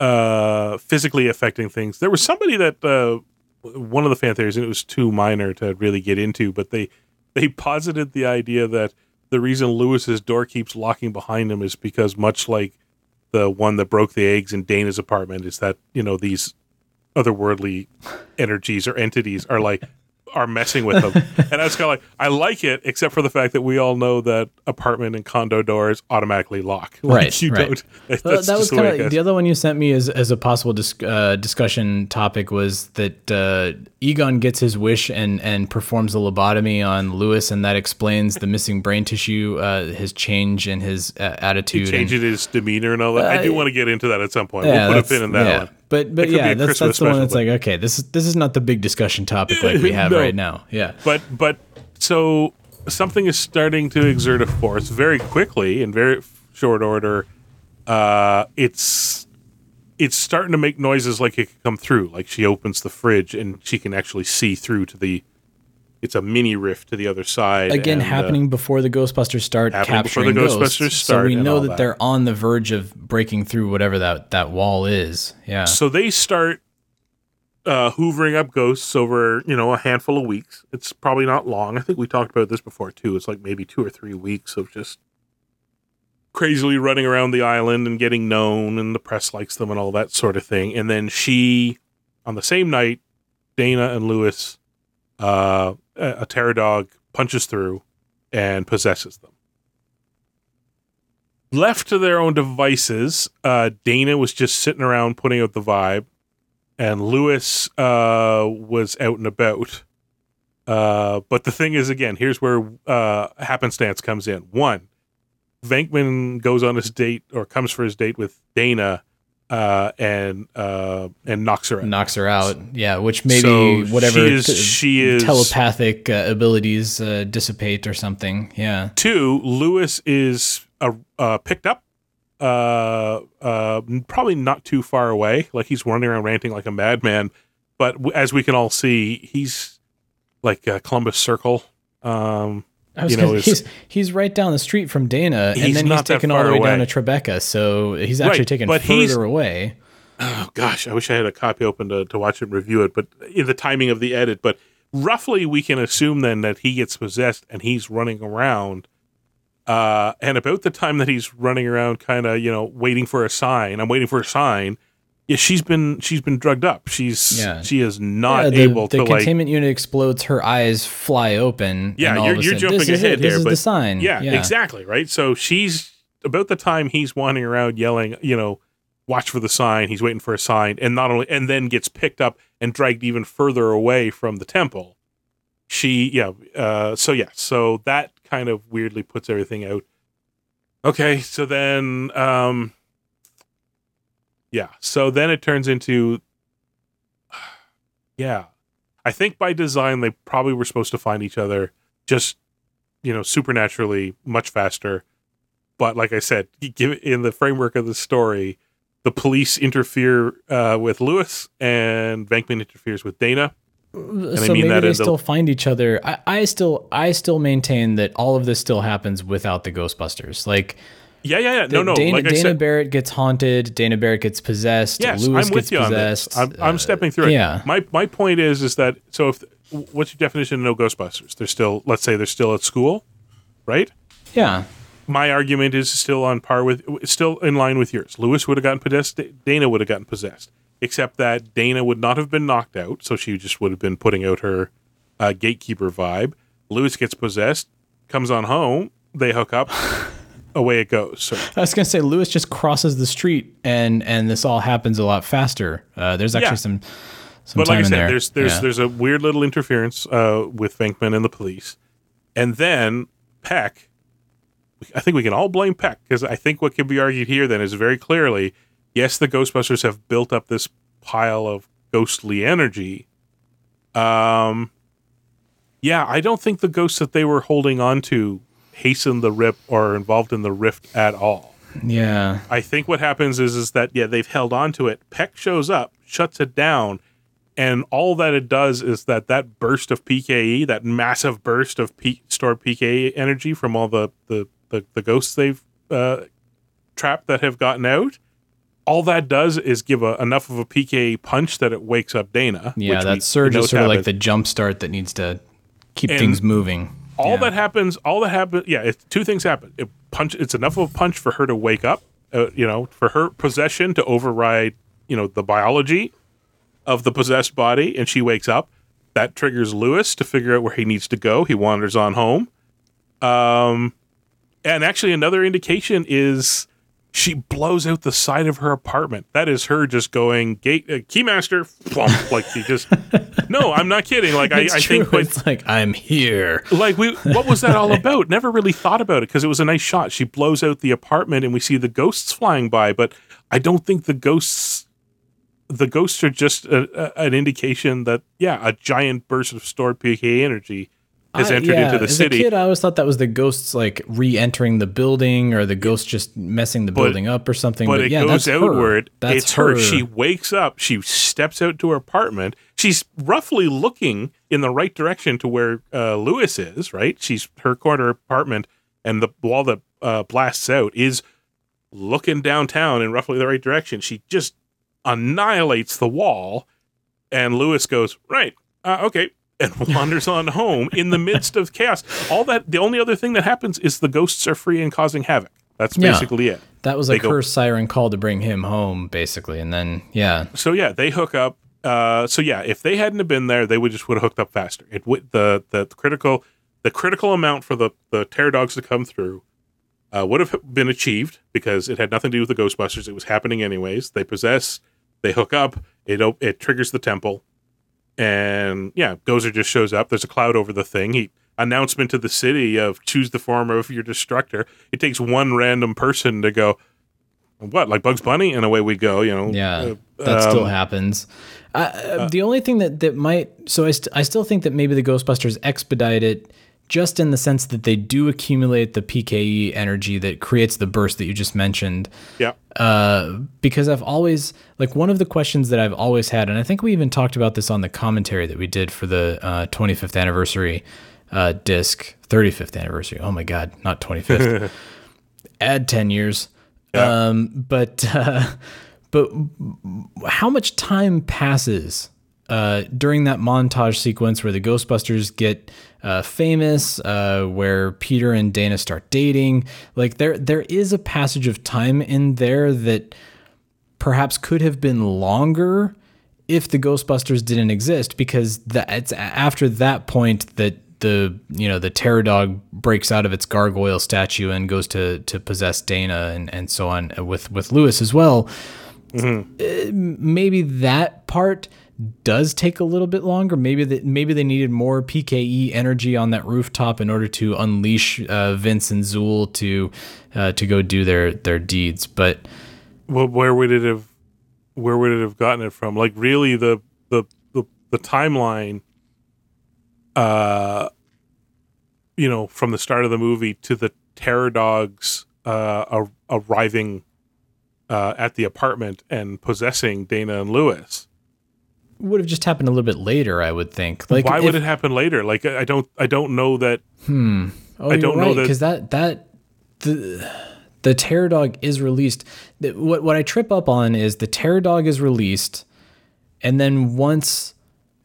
uh physically affecting things. There was somebody that uh one of the fan theories, and it was too minor to really get into, but they they posited the idea that the reason Lewis's door keeps locking behind him is because much like the one that broke the eggs in Dana's apartment is that you know these otherworldly energies or entities are like are messing with them, and I was kind of like, I like it, except for the fact that we all know that apartment and condo doors automatically lock. Like, Right, you right. don't. Well, that was the kind of the other one you sent me as as a possible dis- uh, discussion topic was that uh, Egon gets his wish and and performs a lobotomy on Lewis, and that explains the missing brain tissue, uh, his change in his uh, attitude, and- changing his demeanor and all that. I do want to get into that at some point. Uh, Yeah, we'll put a pin in that yeah. one. But but yeah, that's Christmas that's the one that's like okay, this is this is not the big discussion topic like we have No. right now. Yeah. But but so something is starting to exert a force very quickly in very short order. Uh, it's it's starting to make noises like it can come through. Like she opens the fridge and she can actually see through to the. It's a mini rift to the other side. Again, and, uh, happening before the Ghostbusters start happening before the capturing Ghostbusters ghosts, so we know that, that. they're on the verge of breaking through whatever that that wall is. Yeah. So they start uh, hoovering up ghosts over, you know, a handful of weeks. It's probably not long. I think we talked about this before too. It's like maybe two or three weeks of just crazily running around the island and getting known, and the press likes them and all that sort of thing. And then she, on the same night, Dana and Lewis, uh, a terror dog punches through and possesses them. Left to their own devices, uh, Dana was just sitting around putting out the vibe, and Lewis uh, was out and about. Uh, but the thing is, again, here's where uh, happenstance comes in. One, Venkman goes on his date or comes for his date with Dana, uh, and uh, and knocks her out. knocks her out. Yeah, which maybe So whatever she is- t- she is- telepathic uh, abilities uh, dissipate or something. Yeah. Two, Lewis is uh, uh, picked up, uh, uh, probably not too far away. Like he's running around ranting like a madman. But w- as we can all see, he's like uh, Columbus Circle. Um, You know, gonna, he's he's right down the street from Dana, and then he's taken all the way down to Tribeca, so he's actually Right, taken further away. oh gosh, I wish I had a copy open to, to watch it and review it. But in the timing of the edit, but roughly we can assume then that he gets possessed and he's running around. Uh, and about the time that he's running around, kind of you know waiting for a sign. I'm waiting for a sign. Yeah, she's been she's been drugged up. She's Yeah. she is not Yeah, the, able the to like containment unit explodes, her eyes fly open. Yeah, and all you're, of a you're sudden, jumping this is ahead it, This here, is but the sign. Yeah, exactly, right? So she's about the time he's wandering around yelling, you know, watch for the sign. He's waiting for a sign, and not only, and then gets picked up and dragged even further away from the temple. She, yeah, uh, so yeah, so that kind of weirdly puts everything out. Okay, so then, um, yeah, so then it turns into, yeah, I think by design they probably were supposed to find each other just you know supernaturally much faster but like i said give in the framework of the story the police interfere uh, with lewis and venkman interferes with dana And so I mean maybe that they in the- still find each other. I, I still I still maintain that all of this still happens without the Ghostbusters. Like Yeah, yeah, yeah. No, no. Dana, like Dana said, Barrett gets haunted. Dana Barrett gets possessed. yes, Lewis I'm with gets you on this. I'm, I'm uh, stepping through it. yeah. My my point is is that so if what's your definition of no Ghostbusters? They're still let's say they're still at school, right? yeah. My argument is still on par with still in line with yours. Lewis would have gotten possessed. Dana would have gotten possessed, except that Dana would not have been knocked out, so she just would have been putting out her uh, gatekeeper vibe. Lewis gets possessed, comes on home, they hook up, away it goes. So I was gonna say Lewis just crosses the street and and this all happens a lot faster. Uh, there's actually Yeah. some some but time like I said, there. there's there's Yeah. there's a weird little interference uh, with Venkman and the police, and then Peck. I think we can all blame Peck because I think what can be argued here then is very clearly, yes, the Ghostbusters have built up this pile of ghostly energy. Um, yeah, I don't think the ghosts that they were holding on to hastened the rip or are involved in the rift at all. yeah. I think what happens is is that yeah they've held on to it. Peck shows up, shuts it down, and all that it does is that that burst of PKE, that massive burst of P- stored PKE energy from all the the the, the ghosts they've uh, trapped that have gotten out. All that does is give a, enough of a PKE punch that it wakes up Dana. Yeah, which that surge is sort of like the jump start that needs to keep And things moving. All Yeah. that happens all that happens yeah it, two things happen. It punch it's enough of a punch for her to wake up uh, you know for her possession to override you know the biology of the possessed body and she wakes up. That triggers lewis to figure out where he needs to go. He wanders on home. Um and actually another indication is she blows out the side of her apartment. That is her just going gate uh, keymaster plump, like she just no i'm not kidding. Like I, I think it's like I'm here. like we what was that all about? Never really thought about it because it was a nice shot. She blows out the apartment and we see the ghosts flying by but i don't think the ghosts the ghosts are just a, a- an indication that yeah a giant burst of stored pk energy has I- entered yeah, into the as city A kid, I always thought that was the ghosts like re-entering the building, or the ghosts just messing the building up, or something. but But, it yeah, goes that's her. outward. That's it's her. She wakes up. She steps out to her apartment. She's roughly looking in the right direction to where uh, Lewis is. Right. She's her corner apartment, and the wall that uh, blasts out is looking downtown in roughly the right direction. She just annihilates the wall, and Lewis goes right. Uh, okay. And wanders on home in the midst of chaos. All that, the only other thing that happens is the ghosts are free and causing havoc. That's Yeah. basically it. That was They like go- her siren call to bring him home, basically, and then yeah, so yeah, they hook up. Uh, so yeah, if they hadn't have been there, they would just would have hooked up faster. It would the the critical the critical amount for the the terror dogs to come through uh, would have been achieved because it had nothing to do with the Ghostbusters. It was happening anyways. They possess, they hook up. It it triggers the temple, and yeah, Gozer just shows up. There's a cloud over the thing. He announcement to the city of choose the form of your destructor. It takes one random person to go. What like Bugs Bunny, and away we go. You know, yeah, Uh, that still um, happens. Uh, uh, the only thing that that might so I, st- I still think that maybe the Ghostbusters expedite it just in the sense that they do accumulate the PKE energy that creates the burst that you just mentioned. Yeah. Uh, because I've always like one of the questions that I've always had, and I think we even talked about this on the commentary that we did for the uh, 25th anniversary uh, disc, 35th anniversary. Oh my God, not 25th. Add 10 years. Um, but uh, but how much time passes uh, during that montage sequence where the Ghostbusters get uh, famous, uh, where Peter and Dana start dating? Like there there is a passage of time in there that perhaps could have been longer if the Ghostbusters didn't exist, because that it's after that point that the you know the terror dog breaks out of its gargoyle statue and goes to to possess Dana and and so on with with Lewis as well. Uh, maybe that part does take a little bit longer. Maybe that maybe they needed more PKE energy on that rooftop in order to unleash uh, Vinz and Zuul to uh, to go do their their deeds. But well, where would it have where would it have gotten it from like really the the the, the timeline uh you know from the start of the movie to the terror dogs uh ar- arriving uh at the apartment and possessing Dana and Lewis would have just happened a little bit later. I would think. Like, Why if- would it happen later? Like I don't I don't know that Hmm. Oh, I you're don't know right, that- because that that the the terror dog is released. What what I trip up on is the terror dog is released, and then once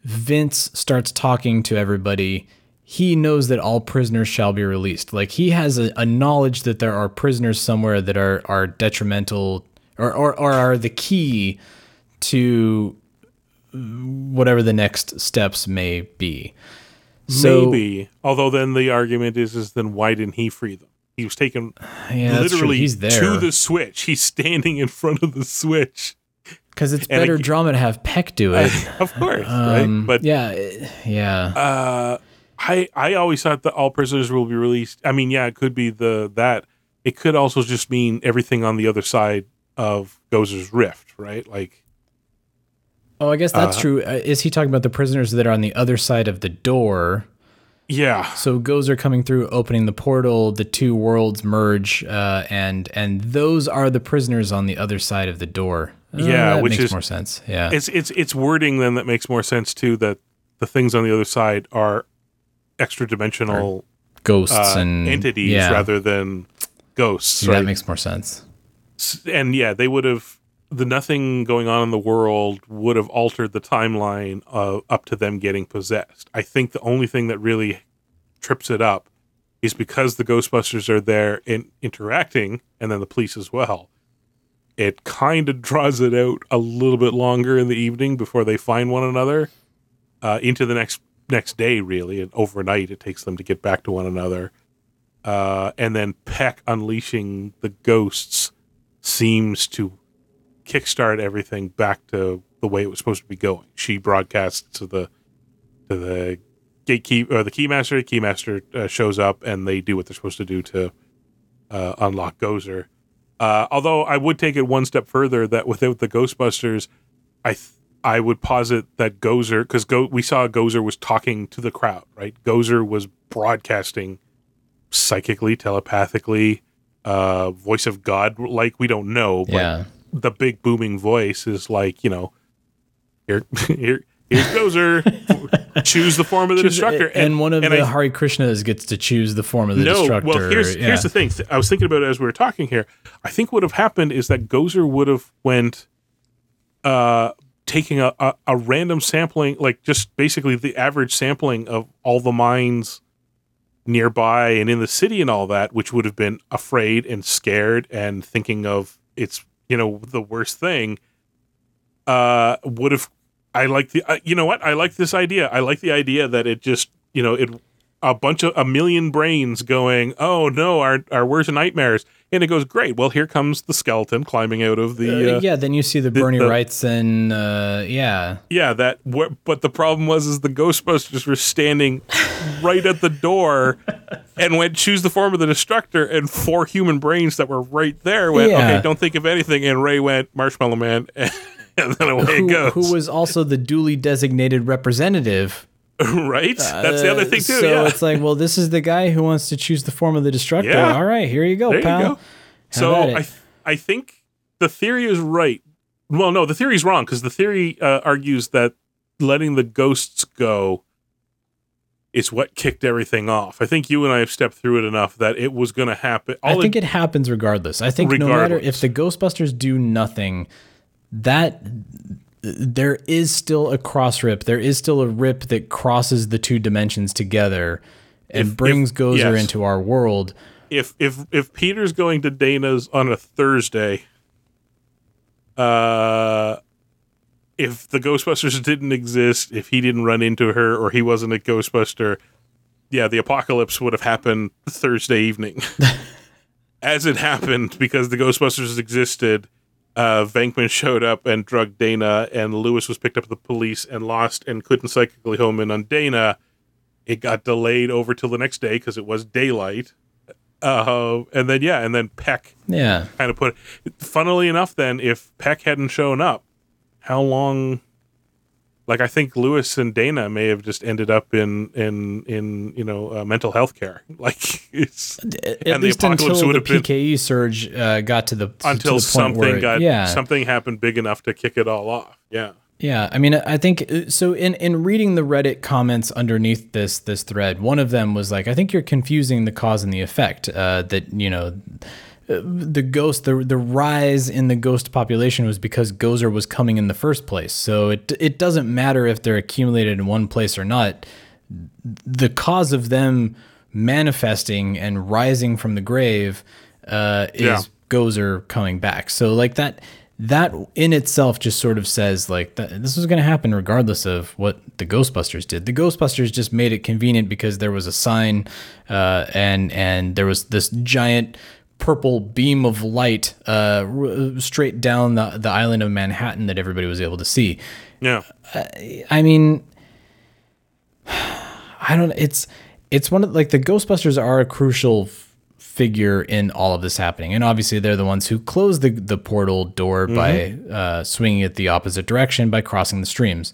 Vinz starts talking to everybody, he knows that all prisoners shall be released. Like he has a, a knowledge that there are prisoners somewhere that are are detrimental or or, or are the key to whatever the next steps may be. So, maybe. Although then the argument is is then why didn't he free them? He was taken Yeah, literally He's there. to the switch. He's standing in front of the switch. Because it's And better ag- drama to have Peck do it. of course, Um, right? But yeah, yeah. uh, I I always thought that all prisoners will be released. I mean, yeah, it could be the that. It could also just mean everything on the other side of Gozer's rift, right? Like, oh, I guess that's uh, true. Is he talking about the prisoners that are on the other side of the door? yeah, So Gozer coming through, opening the portal, the two worlds merge, uh, and and those are the prisoners on the other side of the door. Uh, Yeah, that which makes is- more sense. Yeah, it's it's it's wording then that makes more sense too. That the things on the other side are extra dimensional ghosts uh, and entities yeah, rather than ghosts. That right? makes more sense. And yeah, they would have the nothing going on in the world would have altered the timeline uh, up to them getting possessed. I think the only thing that really trips it up is because the Ghostbusters are there and interacting, and then the police as well. It kind of draws it out a little bit longer in the evening before they find one another. Uh, into the next next day, really, and overnight it takes them to get back to one another. Uh, and then Peck unleashing the ghosts seems to kickstart everything back to the way it was supposed to be going. She broadcasts to the to the gatekeeper or the keymaster. Keymaster uh, shows up and they do what they're supposed to do to uh, unlock Gozer. Uh, although I would take it one step further that without the Ghostbusters, I th- I would posit that Gozer because Go- we saw Gozer was talking to the crowd, right? Gozer was broadcasting psychically, telepathically, uh, voice of God, like we don't know, but Yeah, the big booming voice is like, you know, here, here, here's Gozer. Choose the form of the destructor. and, one of and the I- Hare Krishnas gets to choose the form of the no, destructor. well, here's yeah. here's the thing. I was thinking about it as we were talking here. I think what would have happened is that Gozer would have went, uh, taking a, a, a random sampling, like just basically the average sampling of all the mines nearby and in the city and all that, which would have been afraid and scared and thinking of it's you know the worst thing. Uh, would have I like the uh, you know what I like this idea. I like the idea that it just you know it a bunch of a million brains going oh no our our worst nightmares and it goes great. Well here comes the skeleton climbing out of the Uh, uh, yeah, then you see the Bernie the- Wrights and uh, yeah, Yeah, that. wh- But the problem was, is the Ghostbusters were standing right at the door, and went choose the form of the destructor, and four human brains that were right there went, Yeah. okay, don't think of anything, and Ray went Marshmallow Man, and then away who, it goes. who was also the duly designated representative. right? That's the other Uh, thing too. So yeah. it's like, well, this is the guy who wants to choose the form of the destructor. Yeah. All right, here you go, there pal. you go. So. I, th- I think the theory is right. Well, no, the theory is wrong because the theory uh, argues that letting the ghosts go is what kicked everything off. I think you and I have stepped through it enough that it was going to happen. I think it happens regardless. I think no matter if the Ghostbusters do nothing, that there is still a cross rip. There is still a rip that crosses the two dimensions together and If- brings if- Gozer yes. into our world. if if if Peter's going to Dana's on a Thursday, uh, if the Ghostbusters didn't exist, if he didn't run into her or he wasn't a Ghostbuster, yeah, the apocalypse would have happened Thursday evening. As it happened, because the Ghostbusters existed, uh, Venkman showed up and drugged Dana, and Lewis was picked up by the police and lost and couldn't psychically home in on Dana. It got delayed over till the next day because it was daylight. Uh, and then yeah, and then Peck Yeah. kind of put. Funnily enough, then if Peck hadn't shown up, how long? Like I think Lewis and Dana may have just ended up in in in you know uh, mental health care. Like it's At And the least apocalypse until would the have been- PKE surge uh, got to the to until the point something where, got yeah. something happened big enough to kick it all off. Yeah. Yeah, I mean, I think uh, so. In in reading the Reddit comments underneath this this thread, one of them was like, "I think you're confusing the cause and the effect. Uh, that you know, the ghost, the the rise in the ghost population was because Gozer was coming in the first place. So it it doesn't matter if they're accumulated in one place or not. The cause of them manifesting and rising from the grave uh, is Yeah. Gozer coming back. So like that that in itself just sort of says like that this was going to happen regardless of what the Ghostbusters did. The Ghostbusters just made it convenient because there was a sign uh, and and there was this giant purple beam of light uh, r- straight down the the island of Manhattan that everybody was able to see. Yeah. I mean, I don't. It's it's one of like the Ghostbusters are a crucial f- figure in all of this happening, and obviously they're the ones who close the the portal door by uh, swinging it the opposite direction by crossing the streams.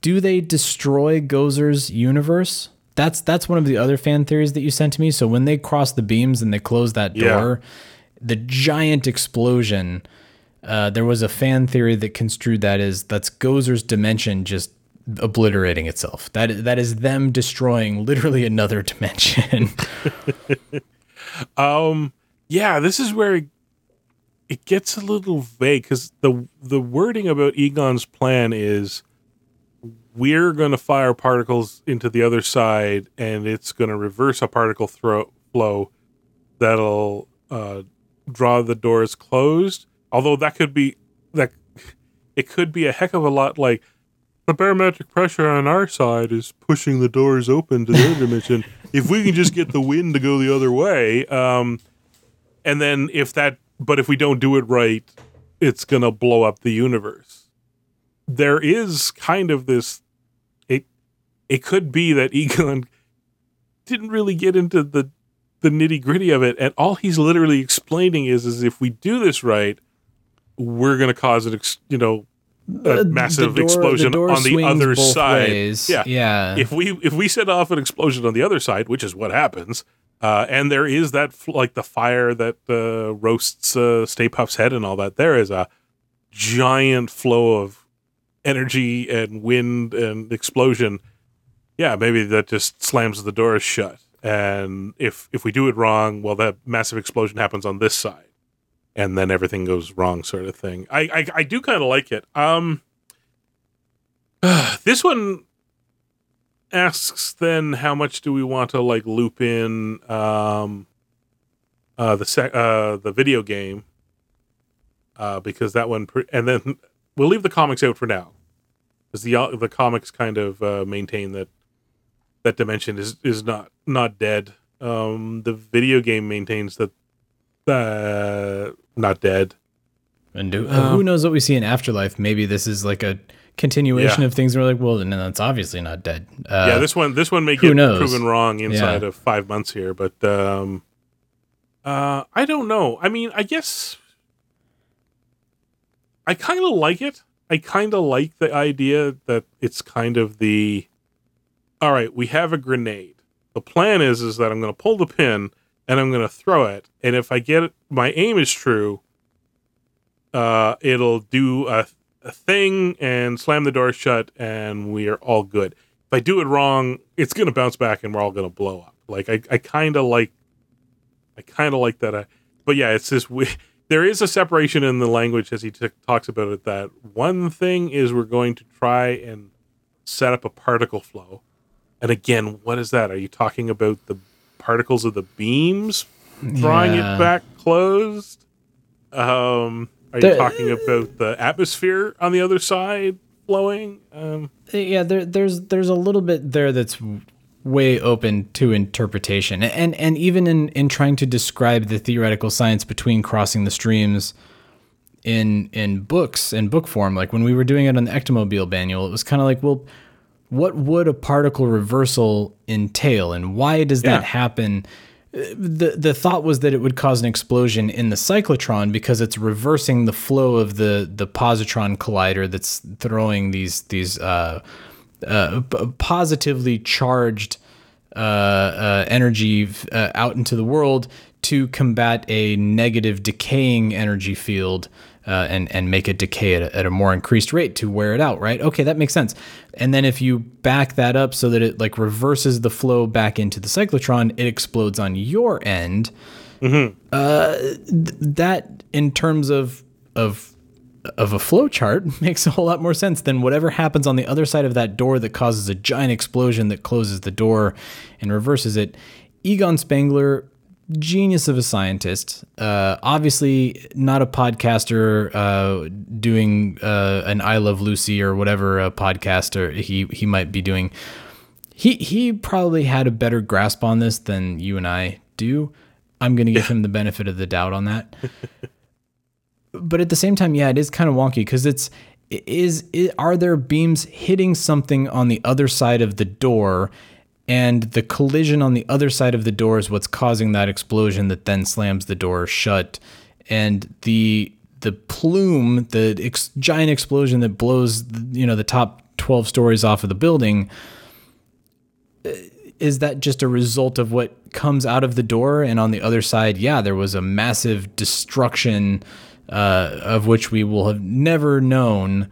Do they destroy Gozer's universe? That's that's one of the other fan theories that you sent to me. So when they cross the beams and they close that Yeah. door, the giant explosion. Uh, there was a fan theory that construed that as that's Gozer's dimension just obliterating itself. That that is them destroying literally another dimension. Um, yeah, this is where it, it gets a little vague because the the wording about Egon's plan is we're going to fire particles into the other side, and it's going to reverse a particle throw, flow that'll uh, draw the doors closed. Although that could be that it could be a heck of a lot like the barometric pressure on our side is pushing the doors open to the other dimension. If we can just get the wind to go the other way, um, and then if that, but if we don't do it right, it's gonna blow up the universe. There is kind of this. It it could be that Egon didn't really get into the the nitty gritty of it, and all he's literally explaining is is if we do this right, we're gonna cause an ex, you know a massive door- explosion door on the other side. ways. Yeah, Yeah. If we if we set off an explosion on the other side, which is what happens, uh, and there is that like the fire that uh, roasts uh, Stay Puft's head and all that. There is a giant flow of energy and wind and explosion. Yeah, maybe that just slams the doors shut. And if if we do it wrong, well, that massive explosion happens on this side and then everything goes wrong sort of thing i i, I do kind of like it um this one asks then how much do we want to like loop in um uh the sec- uh the video game uh because that one pre- and then we'll leave the comics out for now because the uh, the comics kind of uh, maintain that that dimension is is not not dead um the video game maintains that uh not dead and do, uh, who knows what we see in Afterlife? Maybe this is like a continuation Yeah. of things. Where we're like, well, no, that's obviously not dead. Uh, yeah, this one this one may who get knows? proven wrong inside Yeah. of five months here, but um, uh, I don't know. I mean, I guess I kind of like it. I kind of like the idea that it's kind of the all right. We have a grenade. The plan is is that I'm going to pull the pin and I'm going to throw it, and if I get it, my aim is true. Uh, it'll do a a thing and slam the door shut, and we are all good. If I do it wrong, it's gonna bounce back, and we're all gonna blow up. Like I, I kind of like, I kind of like that. I, but yeah, it's this. We, there is a separation in the language as he t- talks about it. That one thing is we're going to try and set up a particle flow, and again, what is that? Are you talking about the particles of the beams drawing Yeah. it back closed? Um, are you The- talking about the atmosphere on the other side flowing? Um, yeah there, there's there's a little bit there that's way open to interpretation. And and even in in trying to describe the theoretical science between crossing the streams in in books in book form like when we were doing it on the ectomobile manual it was kind of like well what would a particle reversal entail? And why does that Yeah. happen? Uh, the the thought was that it would cause an explosion in the cyclotron because it's reversing the flow of the the positron collider that's throwing these these uh, uh, positively charged uh, uh, energy uh, out into the world to combat a negative decaying energy field uh, and and make it decay at a, at a more increased rate to wear it out, right? Okay, that makes sense. And then if you back that up so that it like reverses the flow back into the cyclotron, it explodes on your end. Uh, th- that in terms of of of a flow chart makes a whole lot more sense than whatever happens on the other side of that door that causes a giant explosion that closes the door and reverses it. Egon Spengler, genius of a scientist, uh, obviously not a podcaster uh, doing uh, an I Love Lucy or whatever a podcaster he he might be doing. He he probably had a better grasp on this than you and I do. I'm going to give him the benefit of the doubt on that but at the same time, yeah, it is kind of wonky because it's is are there beams hitting something on the other side of the door, and the collision on the other side of the door is what's causing that explosion that then slams the door shut, and the the plume, the ex- giant explosion that blows you know the top twelve stories off of the building. Is that just a result of what comes out of the door? And on the other side, yeah, there was a massive destruction uh, of which we will have never known.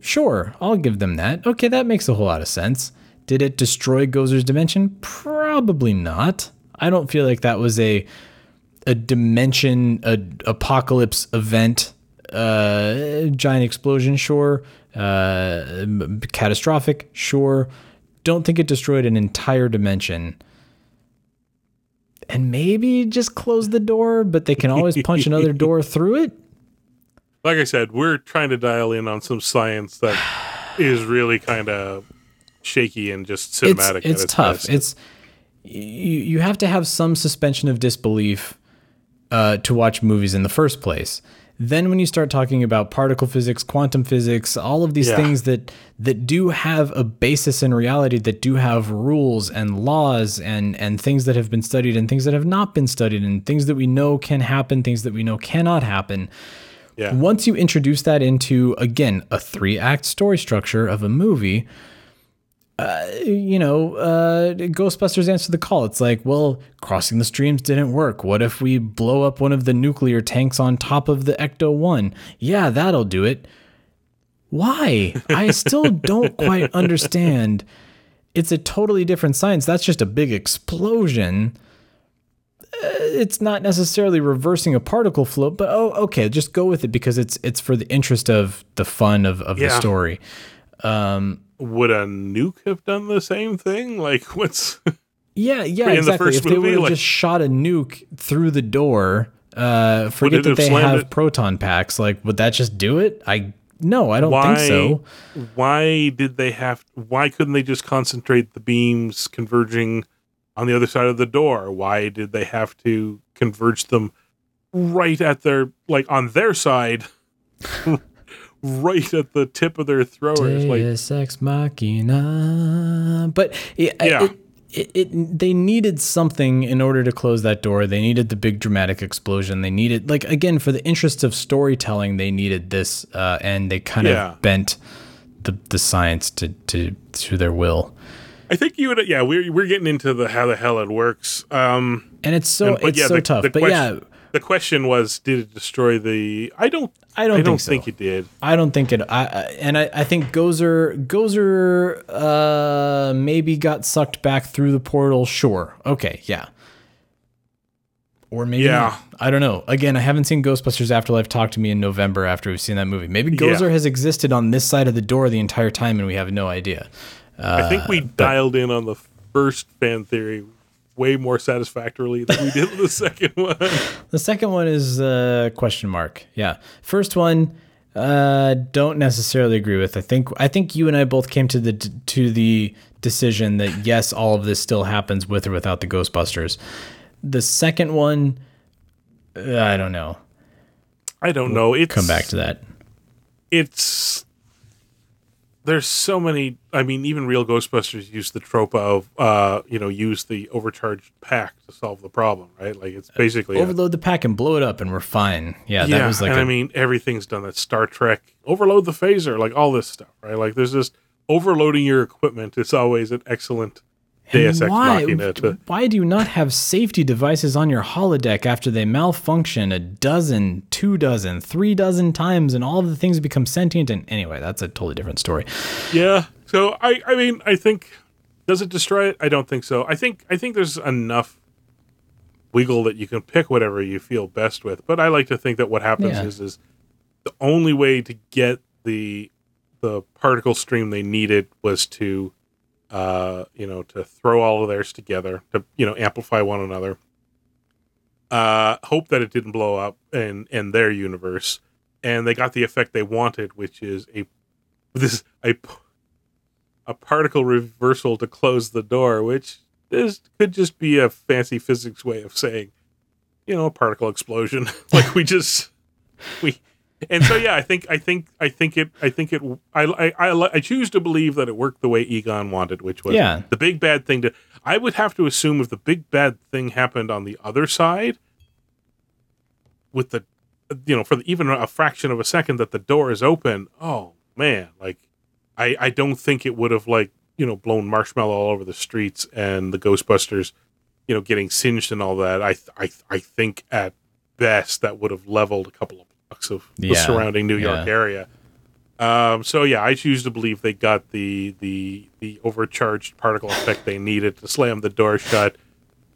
Sure, I'll give them that. Okay, that makes a whole lot of sense. Did it destroy Gozer's dimension? Probably not. I don't feel like that was a a dimension a apocalypse event. Uh, giant explosion, sure. Uh, catastrophic, sure. Don't think it destroyed an entire dimension and maybe just close the door, but they can always punch another door through it. Like I said, we're trying to dial in on some science that is really kind of shaky and just It's cinematic. it's tough. best. It's you you have to have some suspension of disbelief uh, to watch movies in the first place. Then when you start talking about particle physics, quantum physics, all of these Yeah. things that that do have a basis in reality, that do have rules and laws and and things that have been studied and things that have not been studied and things that we know can happen, things that we know cannot happen. yeah. Once you introduce that into again a three act story structure of a movie, uh, you know, uh, Ghostbusters answer the call. It's like, well, crossing the streams didn't work. What if we blow up one of the nuclear tanks on top of the Ecto One? Yeah, that'll do it. Why? I still don't quite understand. It's a totally different science. That's just a big explosion. Uh, It's not necessarily reversing a particle flow, but oh, okay, just go with it because it's it's for the interest of the fun of, of the Yeah. story. Would a nuke have done the same thing? Like, what's Yeah, yeah, In the exactly. first If they would have like- just shot a nuke through the door, uh, forget that have they have it- proton packs. Like, would that just do it? I no, I don't why? think so. Why did they have? Why couldn't they just concentrate the beams converging on the other side of the door? Why did they have to converge them right at their like on their side? right at the tip of their throwers like ex machina. But it, Yeah. it, it, it, they needed something in order to close that door. They needed the big dramatic explosion. They needed, like, again, for the interests of storytelling, they needed this, uh, and they kind Yeah. of bent the the science to to to their will. I think you would. Yeah, we're we're getting into the how the hell it works. Um, And it's so and- it's yeah, so the- tough. the but question- yeah, the question was, did it destroy the? I don't. I don't I don't think so. think it did. I don't think it. I, I and I, I think Gozer Gozer uh, maybe got sucked back through the portal. Sure. Okay. Yeah. Or maybe Yeah. not. I don't know. Again, I haven't seen Ghostbusters Afterlife talk to me in November after we've seen that movie. Maybe Gozer Yeah. has existed on this side of the door the entire time and we have no idea. I think we dialed in on the first fan theory way more satisfactorily than we did with the second one. The second one is uh, question mark. Yeah. First one, uh, don't necessarily agree with. I think I think you and I both came to the to the decision that yes, all of this still happens with or without the Ghostbusters. The second one, uh, I don't know. I don't know. It's Come back to that. it's there's so many i mean even real ghostbusters use the trope of uh you know use the overcharged pack to solve the problem right? Like it's basically a- Overload the pack and blow it up, and we're fine. Yeah, yeah that was like and a- I mean everything's done that star trek. Overload the phaser like all this stuff right? Like there's just overloading your equipment it's always an excellent Deus Ex why, Machina to why do you not have safety devices on your holodeck after they malfunction a dozen, two dozen, three dozen times and all the things become sentient? And anyway, that's a totally different story. Yeah. So I I mean I think does it destroy it? I don't think so. I think I think there's enough wiggle that you can pick whatever you feel best with. But I like to think that what happens Yeah. is is the only way to get the the particle stream they needed was to uh you know to throw all of theirs together to you know amplify one another uh hope that it didn't blow up in in their universe and they got the effect they wanted which is a this a a particle reversal to close the door, which this could just be a fancy physics way of saying, you know, a particle explosion. like we just we and so yeah, I think I think I think it I think it I I I, I choose to believe that it worked the way Egon wanted, which was Yeah. the big bad thing to I would have to assume if the big bad thing happened on the other side with the you know for the, even a fraction of a second that the door is open oh man like i i don't think it would have like you know blown marshmallow all over the streets and the ghostbusters you know getting singed and all that i i i think at best that would have leveled a couple of blocks of the Yeah, surrounding new york yeah. area. Um so yeah i choose to believe they got the the the overcharged particle effect they needed to slam the door shut.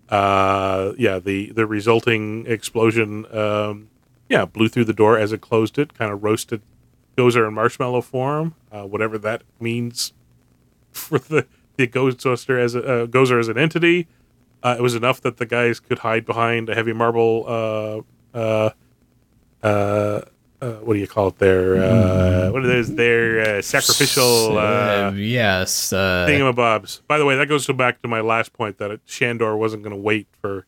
Uh yeah the the resulting explosion um yeah blew through the door as it closed it kind of roasted gozer in marshmallow form uh, whatever that means for the the ghostbuster as a uh, gozer as an entity. Uh, it was enough that the guys could hide behind a heavy marble uh uh what do you call it? Their uh, what are those? Their uh, sacrificial Uh, uh, yes. Uh, thingamabobs. By the way, that goes back to my last point that Shandor wasn't going to wait for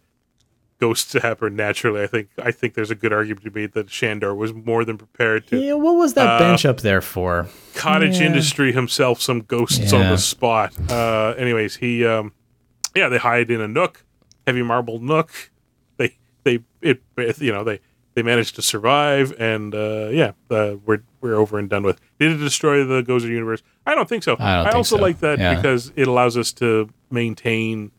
ghosts to happen naturally. I think I think there's a good argument to be made that Shandor was more than prepared to yeah, what was that uh, bench up there for? cottage Yeah. industry himself some ghosts on the spot. Uh, anyways, he um, yeah, they hide in a nook, heavy marble nook. They they it you know they they managed to survive and uh, yeah, uh, we're we're over and done with. Did it destroy the Gozer universe? I don't think so. I don't think also so. like that Yeah. because it allows us to maintain,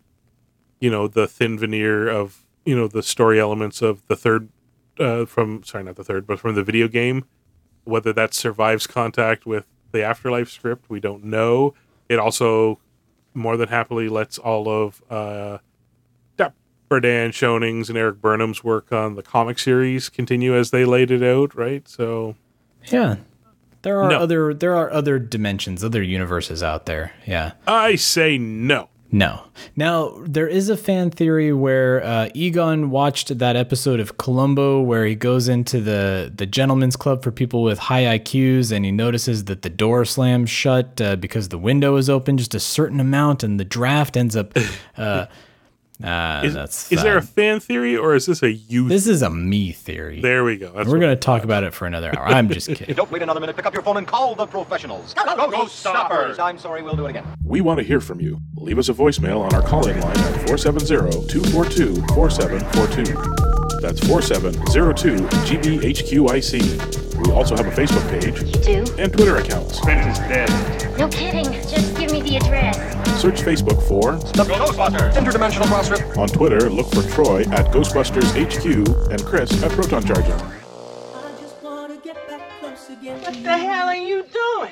you know, the thin veneer of you know the story elements of the third uh, from sorry not the third but from the video game whether that survives contact with the afterlife script we don't know it also more than happily lets all of Dan Schoening's and Erik Burnham's work on the comic series continue as they laid it out, right? So Yeah. There are No. other there are other dimensions, other universes out there. Yeah. I say no. No. Now, there is a fan theory where uh, Egon watched that episode of Columbo where he goes into the, the gentleman's club for people with high IQs and he notices that the door slams shut uh, because the window is open just a certain amount and the draft ends up. Uh, uh, Is, that's is there a fan theory or is this a you? This is a me theory. there we go. That's We're going to talk about it for another hour. I'm just kidding. Don't wait another minute. Pick up your phone and call the professionals. Go, go, Ghost stoppers. I'm sorry. We'll do it again. We want to hear from you. Leave us a voicemail on our call-in line at 470-242-4742. That's 4702-GBHQIC. We also have a Facebook page You do? and Twitter accounts. Spence is dead. No kidding. Just give me the address. Search Facebook for. The Ghostbusters. Interdimensional crossrip. On Twitter, look for Troy at Ghostbusters HQ and Chris at Proton Charger. What the hell are you doing?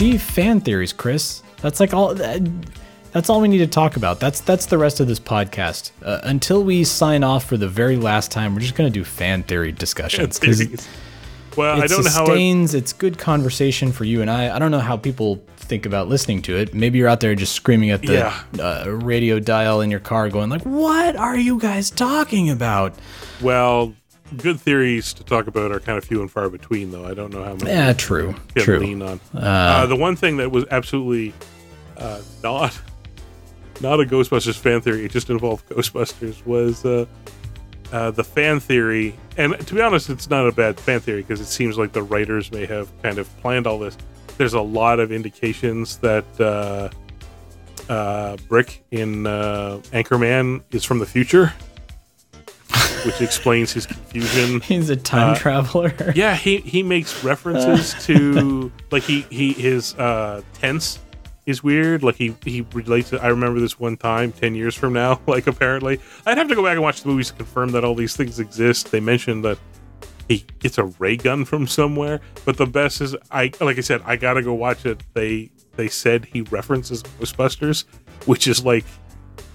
See fan theories, Chris. That's like all. that- That's all we need to talk about. That's that's the rest of this podcast. Uh, until we sign off for the very last time, we're just gonna do fan theory discussions it, well, I don't know how. It, sustains. It's good conversation for you and I. I don't know how people think about listening to it. Maybe you're out there just screaming at the Yeah. uh, radio dial in your car, going like, "What are you guys talking about?" well, good theories to talk about are kind of few and far between, though. I don't know how many. Yeah, true, can true. lean on. Uh, the one thing that was absolutely uh, not not a Ghostbusters fan theory. It just involved Ghostbusters. Was uh, uh, the fan theory, and to be honest, it's not a bad fan theory because it seems like the writers may have kind of planned all this. There's a lot of indications that uh, uh, Brick in uh, Anchorman is from the future, which explains his confusion. He's a time Uh, traveler. Yeah, he he makes references to like he he his uh tense is weird. Like he he relates to I remember this one time 10 years from now, like apparently. I'd have to go back and watch the movies to confirm that all these things exist. They mentioned that he gets a ray gun from somewhere, but the best is I like I said I got to go watch it. They they said he references Ghostbusters, which is like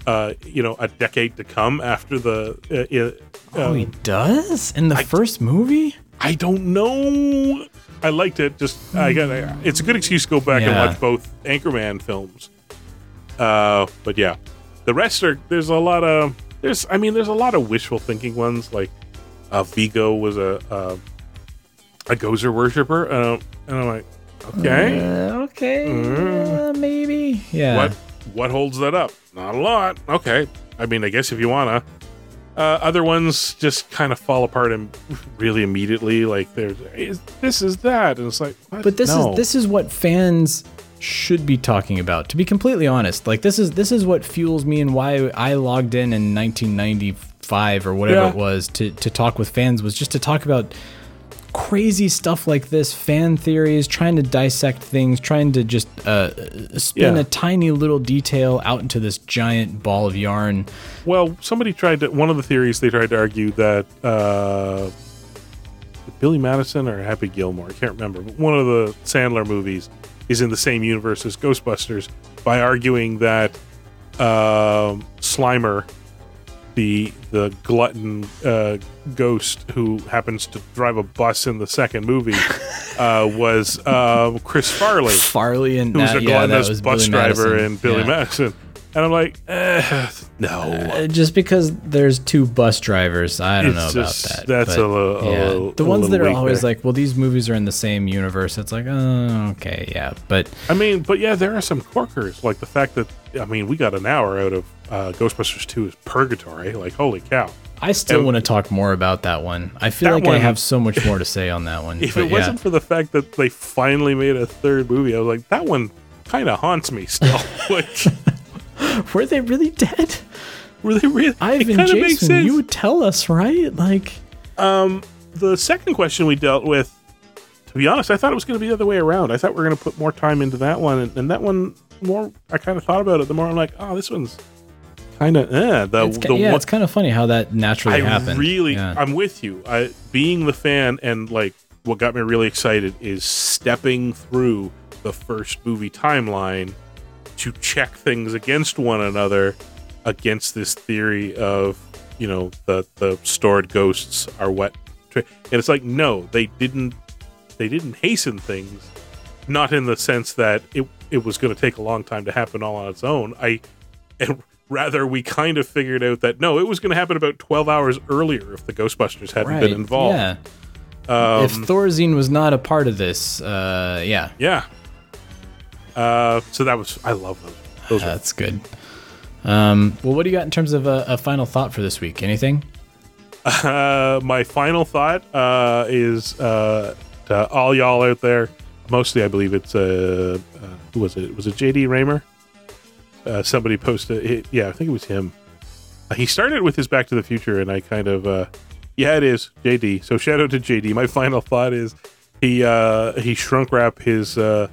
uh you know a decade to come after the uh, uh, oh, he um, does in the first movie. I don't know. I liked it. Just I got. It's a good excuse to go back and watch both Anchorman films. Uh, but yeah, the rest are. There's a lot of. There's. I mean, there's a lot of wishful thinking ones. Like, uh, Vigo was a a, a Gozer worshiper, uh, and I'm like, okay, Uh, okay, Mm. uh, maybe. Yeah. what what holds that up? Not a lot. Okay. I mean, I guess if you wanna. Uh, other ones just kind of fall apart and really immediately. Like there's is, this is that, and it's like, what? But this No. is this is what fans should be talking about. To be completely honest, like this is this is what fuels me and why I logged in in 1995 or whatever Yeah. it was to to talk with fans was just to talk about crazy stuff like this, fan theories, trying to dissect things, trying to just uh, spin Yeah. a tiny little detail out into this giant ball of yarn. Well, somebody tried to. One of the theories they tried to argue that uh, Billy Madison or Happy Gilmore, I can't remember, but one of the Sandler movies is in the same universe as Ghostbusters by arguing that um, Slimer, the the glutton uh, ghost who happens to drive a bus in the second movie, uh, was um, Chris Farley Farley and who was a yeah, gluttonous was bus Billy driver Madison. in Billy Yeah. Madison. And I'm like, eh, no. Uh, just because there's two bus drivers, I don't It's know just- about that. that's but a little- a little- the a ones that are always there. like, well, these movies are in the same universe. It's like, oh, okay, yeah, but I mean, but yeah, there are some corkers. Like the fact that, I mean, we got an hour out of uh, Ghostbusters 2 is Purgatory. Like, holy cow. I still And- want to talk more about that one. I feel That like I have so much more to say on that one. If but it yeah. wasn't for the fact that they finally made a third movie, I was like, that one kind of haunts me still. like, were they really dead? were they really? Ivan kind makes Jason, sense. you would tell us, right? Like, Um, the second question we dealt with, to be honest, I thought it was going to be the other way around. I thought we were going to put more time into that one, and, and that one more. I kind of thought about it. The more I'm like, oh, this one's kind of eh. The it's, the yeah, one- it's kind of funny how that naturally I happened. really, Yeah. I'm with you. I being the fan and like what got me really excited is stepping through the first movie timeline to check things against one another against this theory of you know the the stored ghosts are what tra- and it's like no they didn't they didn't hasten things not in the sense that it it was going to take a long time to happen all on its own i and rather we kind of figured out that no it was going to happen about 12 hours earlier if the ghostbusters hadn't right. been involved Yeah. um, if Thorazine was not a part of this, uh, yeah, yeah uh so that was i love those those were that's good. Um, well, what do you got in terms of a, a final thought for this week? Anything? Uh, my final thought uh, is uh, to all y'all out there. Mostly, I believe it's uh, uh, who was it? Was it JD Raymer? Uh, somebody posted. It, yeah, I think it was him. Uh, he started with his Back to the Future, and I kind of uh, yeah, it is JD. So shout out to JD. My final thought is he uh, he shrunk wrap his uh,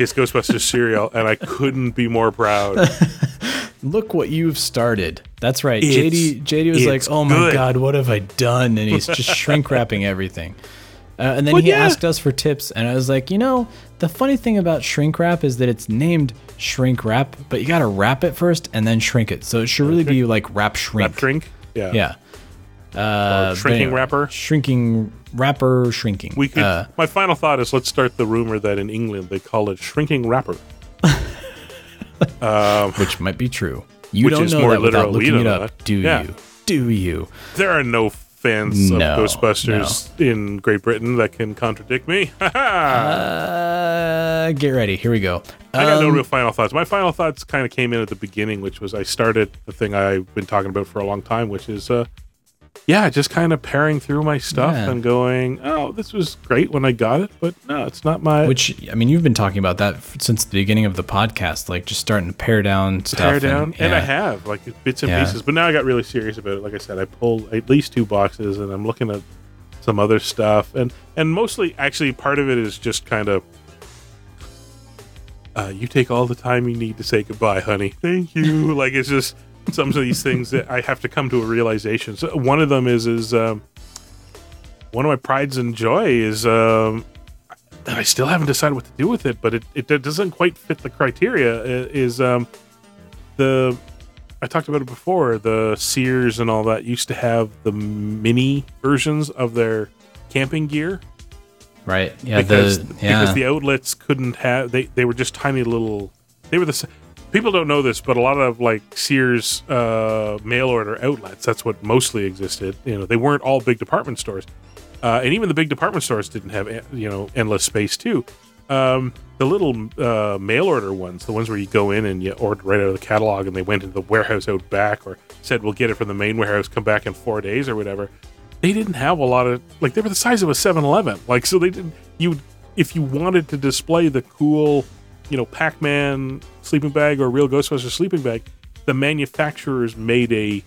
his Ghostbusters cereal, and I couldn't be more proud. Look what you've started. That's right. It's- JD JD was like, "Oh my good." god, what have I done?" And he's just shrink wrapping everything. Uh, and then Well, he yeah. asked us for tips, and I was like, you know, the funny thing about shrink wrap is that it's named shrink wrap, but you got to wrap it first and then shrink it. So it should really be like wrap shrink. Wrap shrink. Yeah. Yeah. Uh, but shrinking wrapper? Shrinking wrapper shrinking. We could. Uh, my final thought is let's start the rumor that in England they call it shrinking wrapper. um, which might be true. You Which don't is know more that without looking it up, that. do Yeah. you? Do you? there are no fans No, of Ghostbusters in Great Britain that can contradict me. Uh, Uh, get ready. Here we go. I got no Um, real final thoughts. My final thoughts kind of came in at the beginning, which was I started the thing I've been talking about for a long time, which is, uh, yeah, just kind of paring through my stuff Yeah. and going, oh, this was great when I got it, but no, it's not my Which I mean, you've been talking about that since the beginning of the podcast, like just starting to pare down stuff. tear down. And, I have like bits and Yeah. pieces, but now I got really serious about it. Like I said, I pulled at least two boxes, and I'm looking at some other stuff, and and mostly actually part of it is just kind of. Uh, you take all the time you need to say goodbye, honey. Thank you. like it's just some of these things that I have to come to a realization. So one of them is is um, one of my prides and joy is um, I still haven't decided what to do with it, but it, it doesn't quite fit the criteria. Is um, the I talked about it before. The Sears and all that used to have the mini versions of their camping gear right. Yeah, because the yeah. because the outlets couldn't have they they were just tiny little. They were the people don't know this, but a lot of like Sears uh, mail order outlets. That's what mostly existed. You know, they weren't all big department stores, uh, and even the big department stores didn't have you know endless space too. Um, the little uh, mail order ones, the ones where you go in and you order right out of the catalog, and they went into the warehouse out back, or said we'll get it from the main warehouse, come back in four days or whatever. They didn't have a lot of like they were the size of a 7-Eleven. Like so they didn't you if you wanted to display the cool, you know, Pac-Man sleeping bag or real Ghostbusters sleeping bag, the manufacturers made a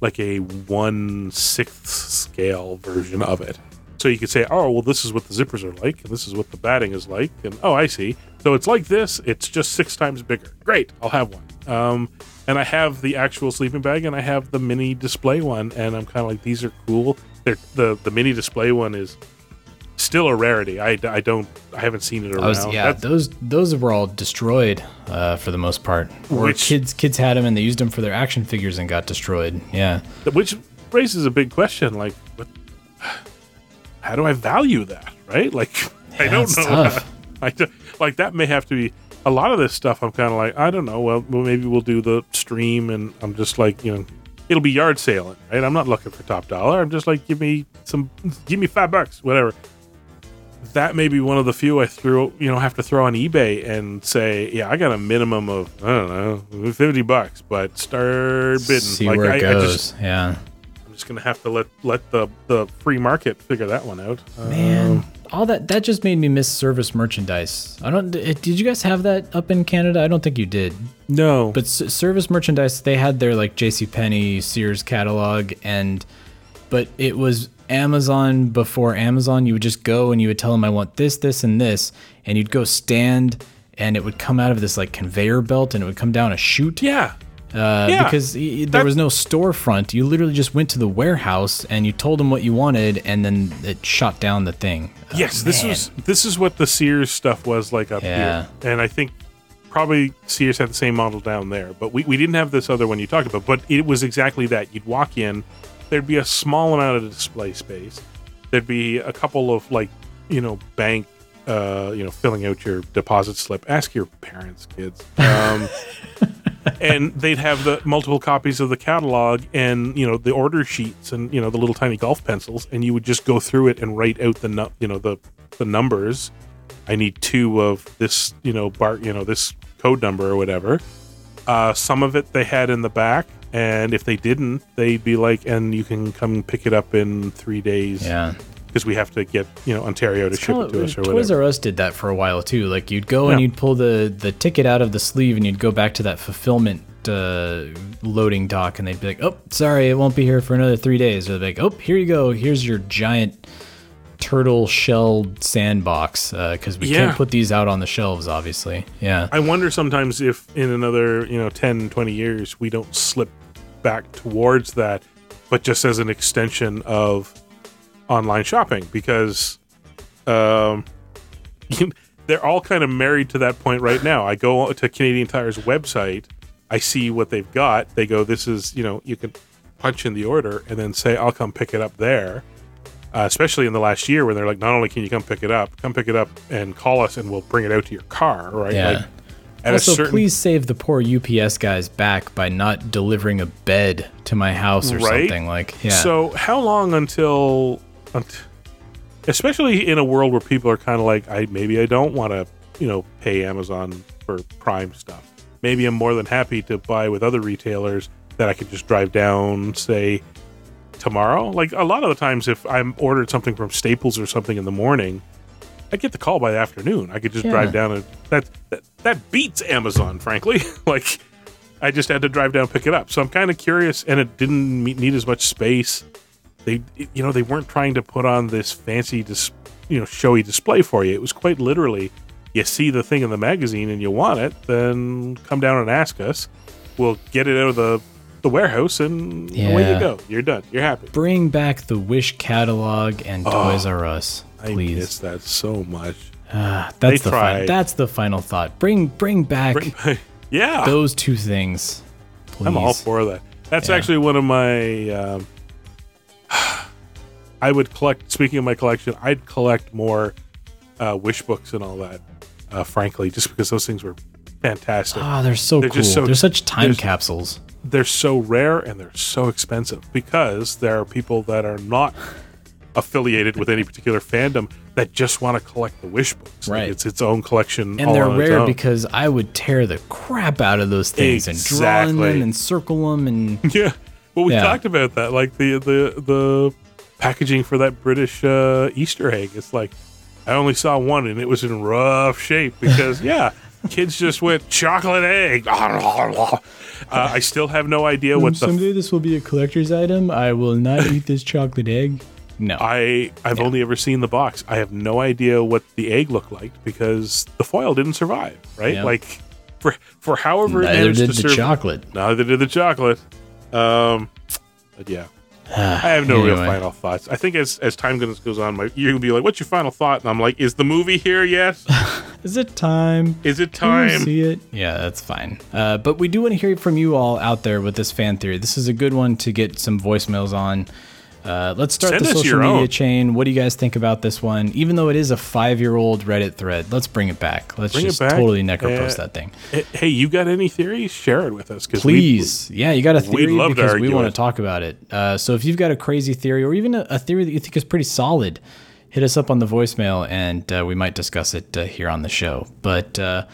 like a one sixth scale version of it. So you could say, oh, well, this is what the zippers are like, and this is what the batting is like, and oh, I see. So it's like this. It's just six times bigger. Great, I'll have one. Um, and I have the actual sleeping bag, and I have the mini display one, and I'm kind of like, these are cool. They're, the the mini display one is still a rarity. I, I don't I haven't seen it around. Was, yeah, That's- those those were all destroyed uh, for the most part. Or Which- kids kids had them and they used them for their action figures and got destroyed. Yeah, which raises a big question like what, how do i value that right like i don't know tough. I like that may have to be a lot of this stuff i'm kind of like i don't know well, well maybe we'll do the stream and i'm just like you know it'll be yard sailing right i'm not looking for top dollar i'm just like give me some give me five bucks whatever that may be one of the few I threw, you know, have to throw on eBay and say, yeah, I got a minimum of I don't know, fifty bucks, but start bidding. see like where I, it I goes. just, yeah, I'm just gonna have to let let the the free market figure that one out. man, Um, all that that just made me miss service merchandise. I don't. eh, Did you guys have that up in Canada? I don't think you did. no, But s- service merchandise, they had their like J.C. Penney, Sears catalog, and but it was Amazon before Amazon. You would just go and you would tell them, "I want this, this, and this," and you'd go stand, and it would come out of this like conveyor belt, and it would come down a chute. yeah, Uh, Yeah, because there that- was no storefront. You literally just went to the warehouse and you told them what you wanted, and then it shot down the thing. Uh, yes, this was this is what the Sears stuff was like up Yeah. here, and I think probably Sears had the same model down there, but we, we didn't have this other one you talked about. But it was exactly that. You'd walk in, there'd be a small amount of display space. There'd be a couple of like you know bank. Uh, you know, filling out your deposit slip. Ask your parents, kids. Um, and they'd have the multiple copies of the catalog and you know the order sheets and you know the little tiny golf pencils and you would just go through it and write out the nu- you know the the numbers i need two of this you know bar you know this code number or whatever uh, some of it they had in the back and if they didn't they'd be like and you can come pick it up in three days Yeah. because we have to get you know ontario to ship it to us or Toys whatever R Us did that for a while too. Like you'd go and you'd pull the the ticket out of the sleeve and you'd go back to that fulfillment uh, loading dock and they'd be like, "Oh, sorry, it won't be here for another three days." Or they're like, "Oh, here you go. Here's your giant turtle shelled sandbox because we Yeah. can't put these out on the shelves, obviously." Yeah. I wonder sometimes if in another, you know, 10, 20 years, we don't slip back towards that, but just as an extension of online shopping because um, they're all kind of married to that point right now. I go to Canadian Tire's website, I see what they've got. They go, this is, you know, you can punch in the order and then say, I'll come pick it up there. Uh, especially in the last year when they're like, not only can you come pick it up, come pick it up and call us and we'll bring it out to your car, right? Yeah. Like, at also, certain please save the poor UPS guys back by not delivering a bed to my house or Right? something. Like, yeah. So how long until, especially in a world where people are kind of like, I maybe I don't want to, you know, pay Amazon for Prime stuff. Maybe I'm more than happy to buy with other retailers that I could just drive down, say, tomorrow. Like a lot of the times, if I'm ordered something from Staples or something in the morning, I get the call by the afternoon. I could just Yeah. drive down and that, that that beats Amazon, frankly. like I just had to drive down and pick it up. So I'm kind of curious, and it didn't need as much space. They, you know, they weren't trying to put on this fancy, dis- you know, showy display for you. It was quite literally, you see the thing in the magazine and you want it, then come down and ask us. We'll get it out of the the warehouse, and away Yeah. you go. You're done. You're happy. Bring back the Wish catalog and Oh, Toys R Us, I please. miss that so much. Ah, that's They the tried. fin- that's the final thought. Bring bring back Bring- yeah, those two things. Please. I'm all for that. That's Yeah. actually one of my. Um, I would collect. Speaking of my collection, I'd collect more uh, wish books and all that. Uh, frankly, just because those things were fantastic. Ah, they're so They're cool. just so- they're such time there's- capsules. They're so rare and they're so expensive because there are people that are not affiliated with any particular fandom that just want to collect the wish books. Like, Right. it's its own collection, And all they're on its rare own. because I would tear the crap out of those things and draw in them and circle them and Yeah. Well, we Yeah. talked about that, like the the the packaging for that British uh, Easter egg. It's like I only saw one, and it was in rough shape because yeah, kids just went chocolate egg. uh, I still have no idea what the someday this will be a collector's item. I will not eat this chocolate egg. No. I I've only ever seen the box. I have no idea what the egg looked like because the foil didn't survive. Right, Yep. like for for however it Neither managed did to the surv- chocolate. Neither did the chocolate. Um, but yeah. I have no real final thoughts. I think as as time goes goes on, my, you'll be like, "What's your final thought?" And I'm like, "Is the movie here yet? Is it time? Is it Can you time?" see it? Yeah, that's fine. Uh, but we do want to hear from you all out there with this fan theory. This is a good one to get some voicemails on. Uh, let's start Send the social media own. chain. What do you guys think about this one? Even though it is a five-year-old Reddit thread, let's bring it back. Let's Bring just back. totally necro post Uh, that thing. Hey, you got any theories? Share it with us, 'cause we- Please. yeah, you got a we'd theory love to because we want it. to talk about it. Uh, so if you've got a crazy theory or even a, a theory that you think is pretty solid, hit us up on the voicemail and uh, we might discuss it uh, here on the show. But uh,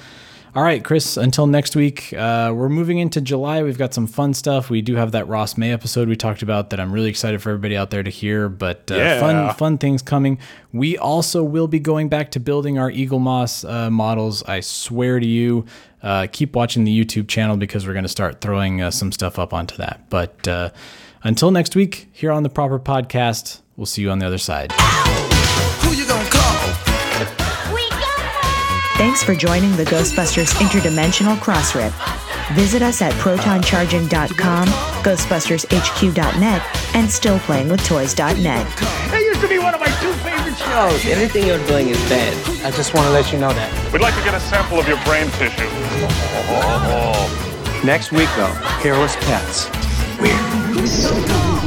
all right, Chris, until next week, uh, we're moving into July. We've got some fun stuff. We do have that Ross May episode we talked about that I'm really excited for everybody out there to hear. But uh, Yeah. fun, fun things coming. We also will be going back to building our Eaglemoss uh, models. I swear to you. Uh, keep watching the YouTube channel because we're going to start throwing uh, some stuff up onto that. But uh, until next week, here on the Proper Podcast, we'll see you on the other side. Thanks for joining the Ghostbusters Interdimensional Crossrip. Visit us at protoncharging.com, ghostbustershq.net, and stillplayingwithtoys.net. That used to be one of my two favorite shows. Anything you're doing is bad. I just want to let you know that. We'd like to get a sample of your brain tissue. Next week, though, hairless pets. Weird.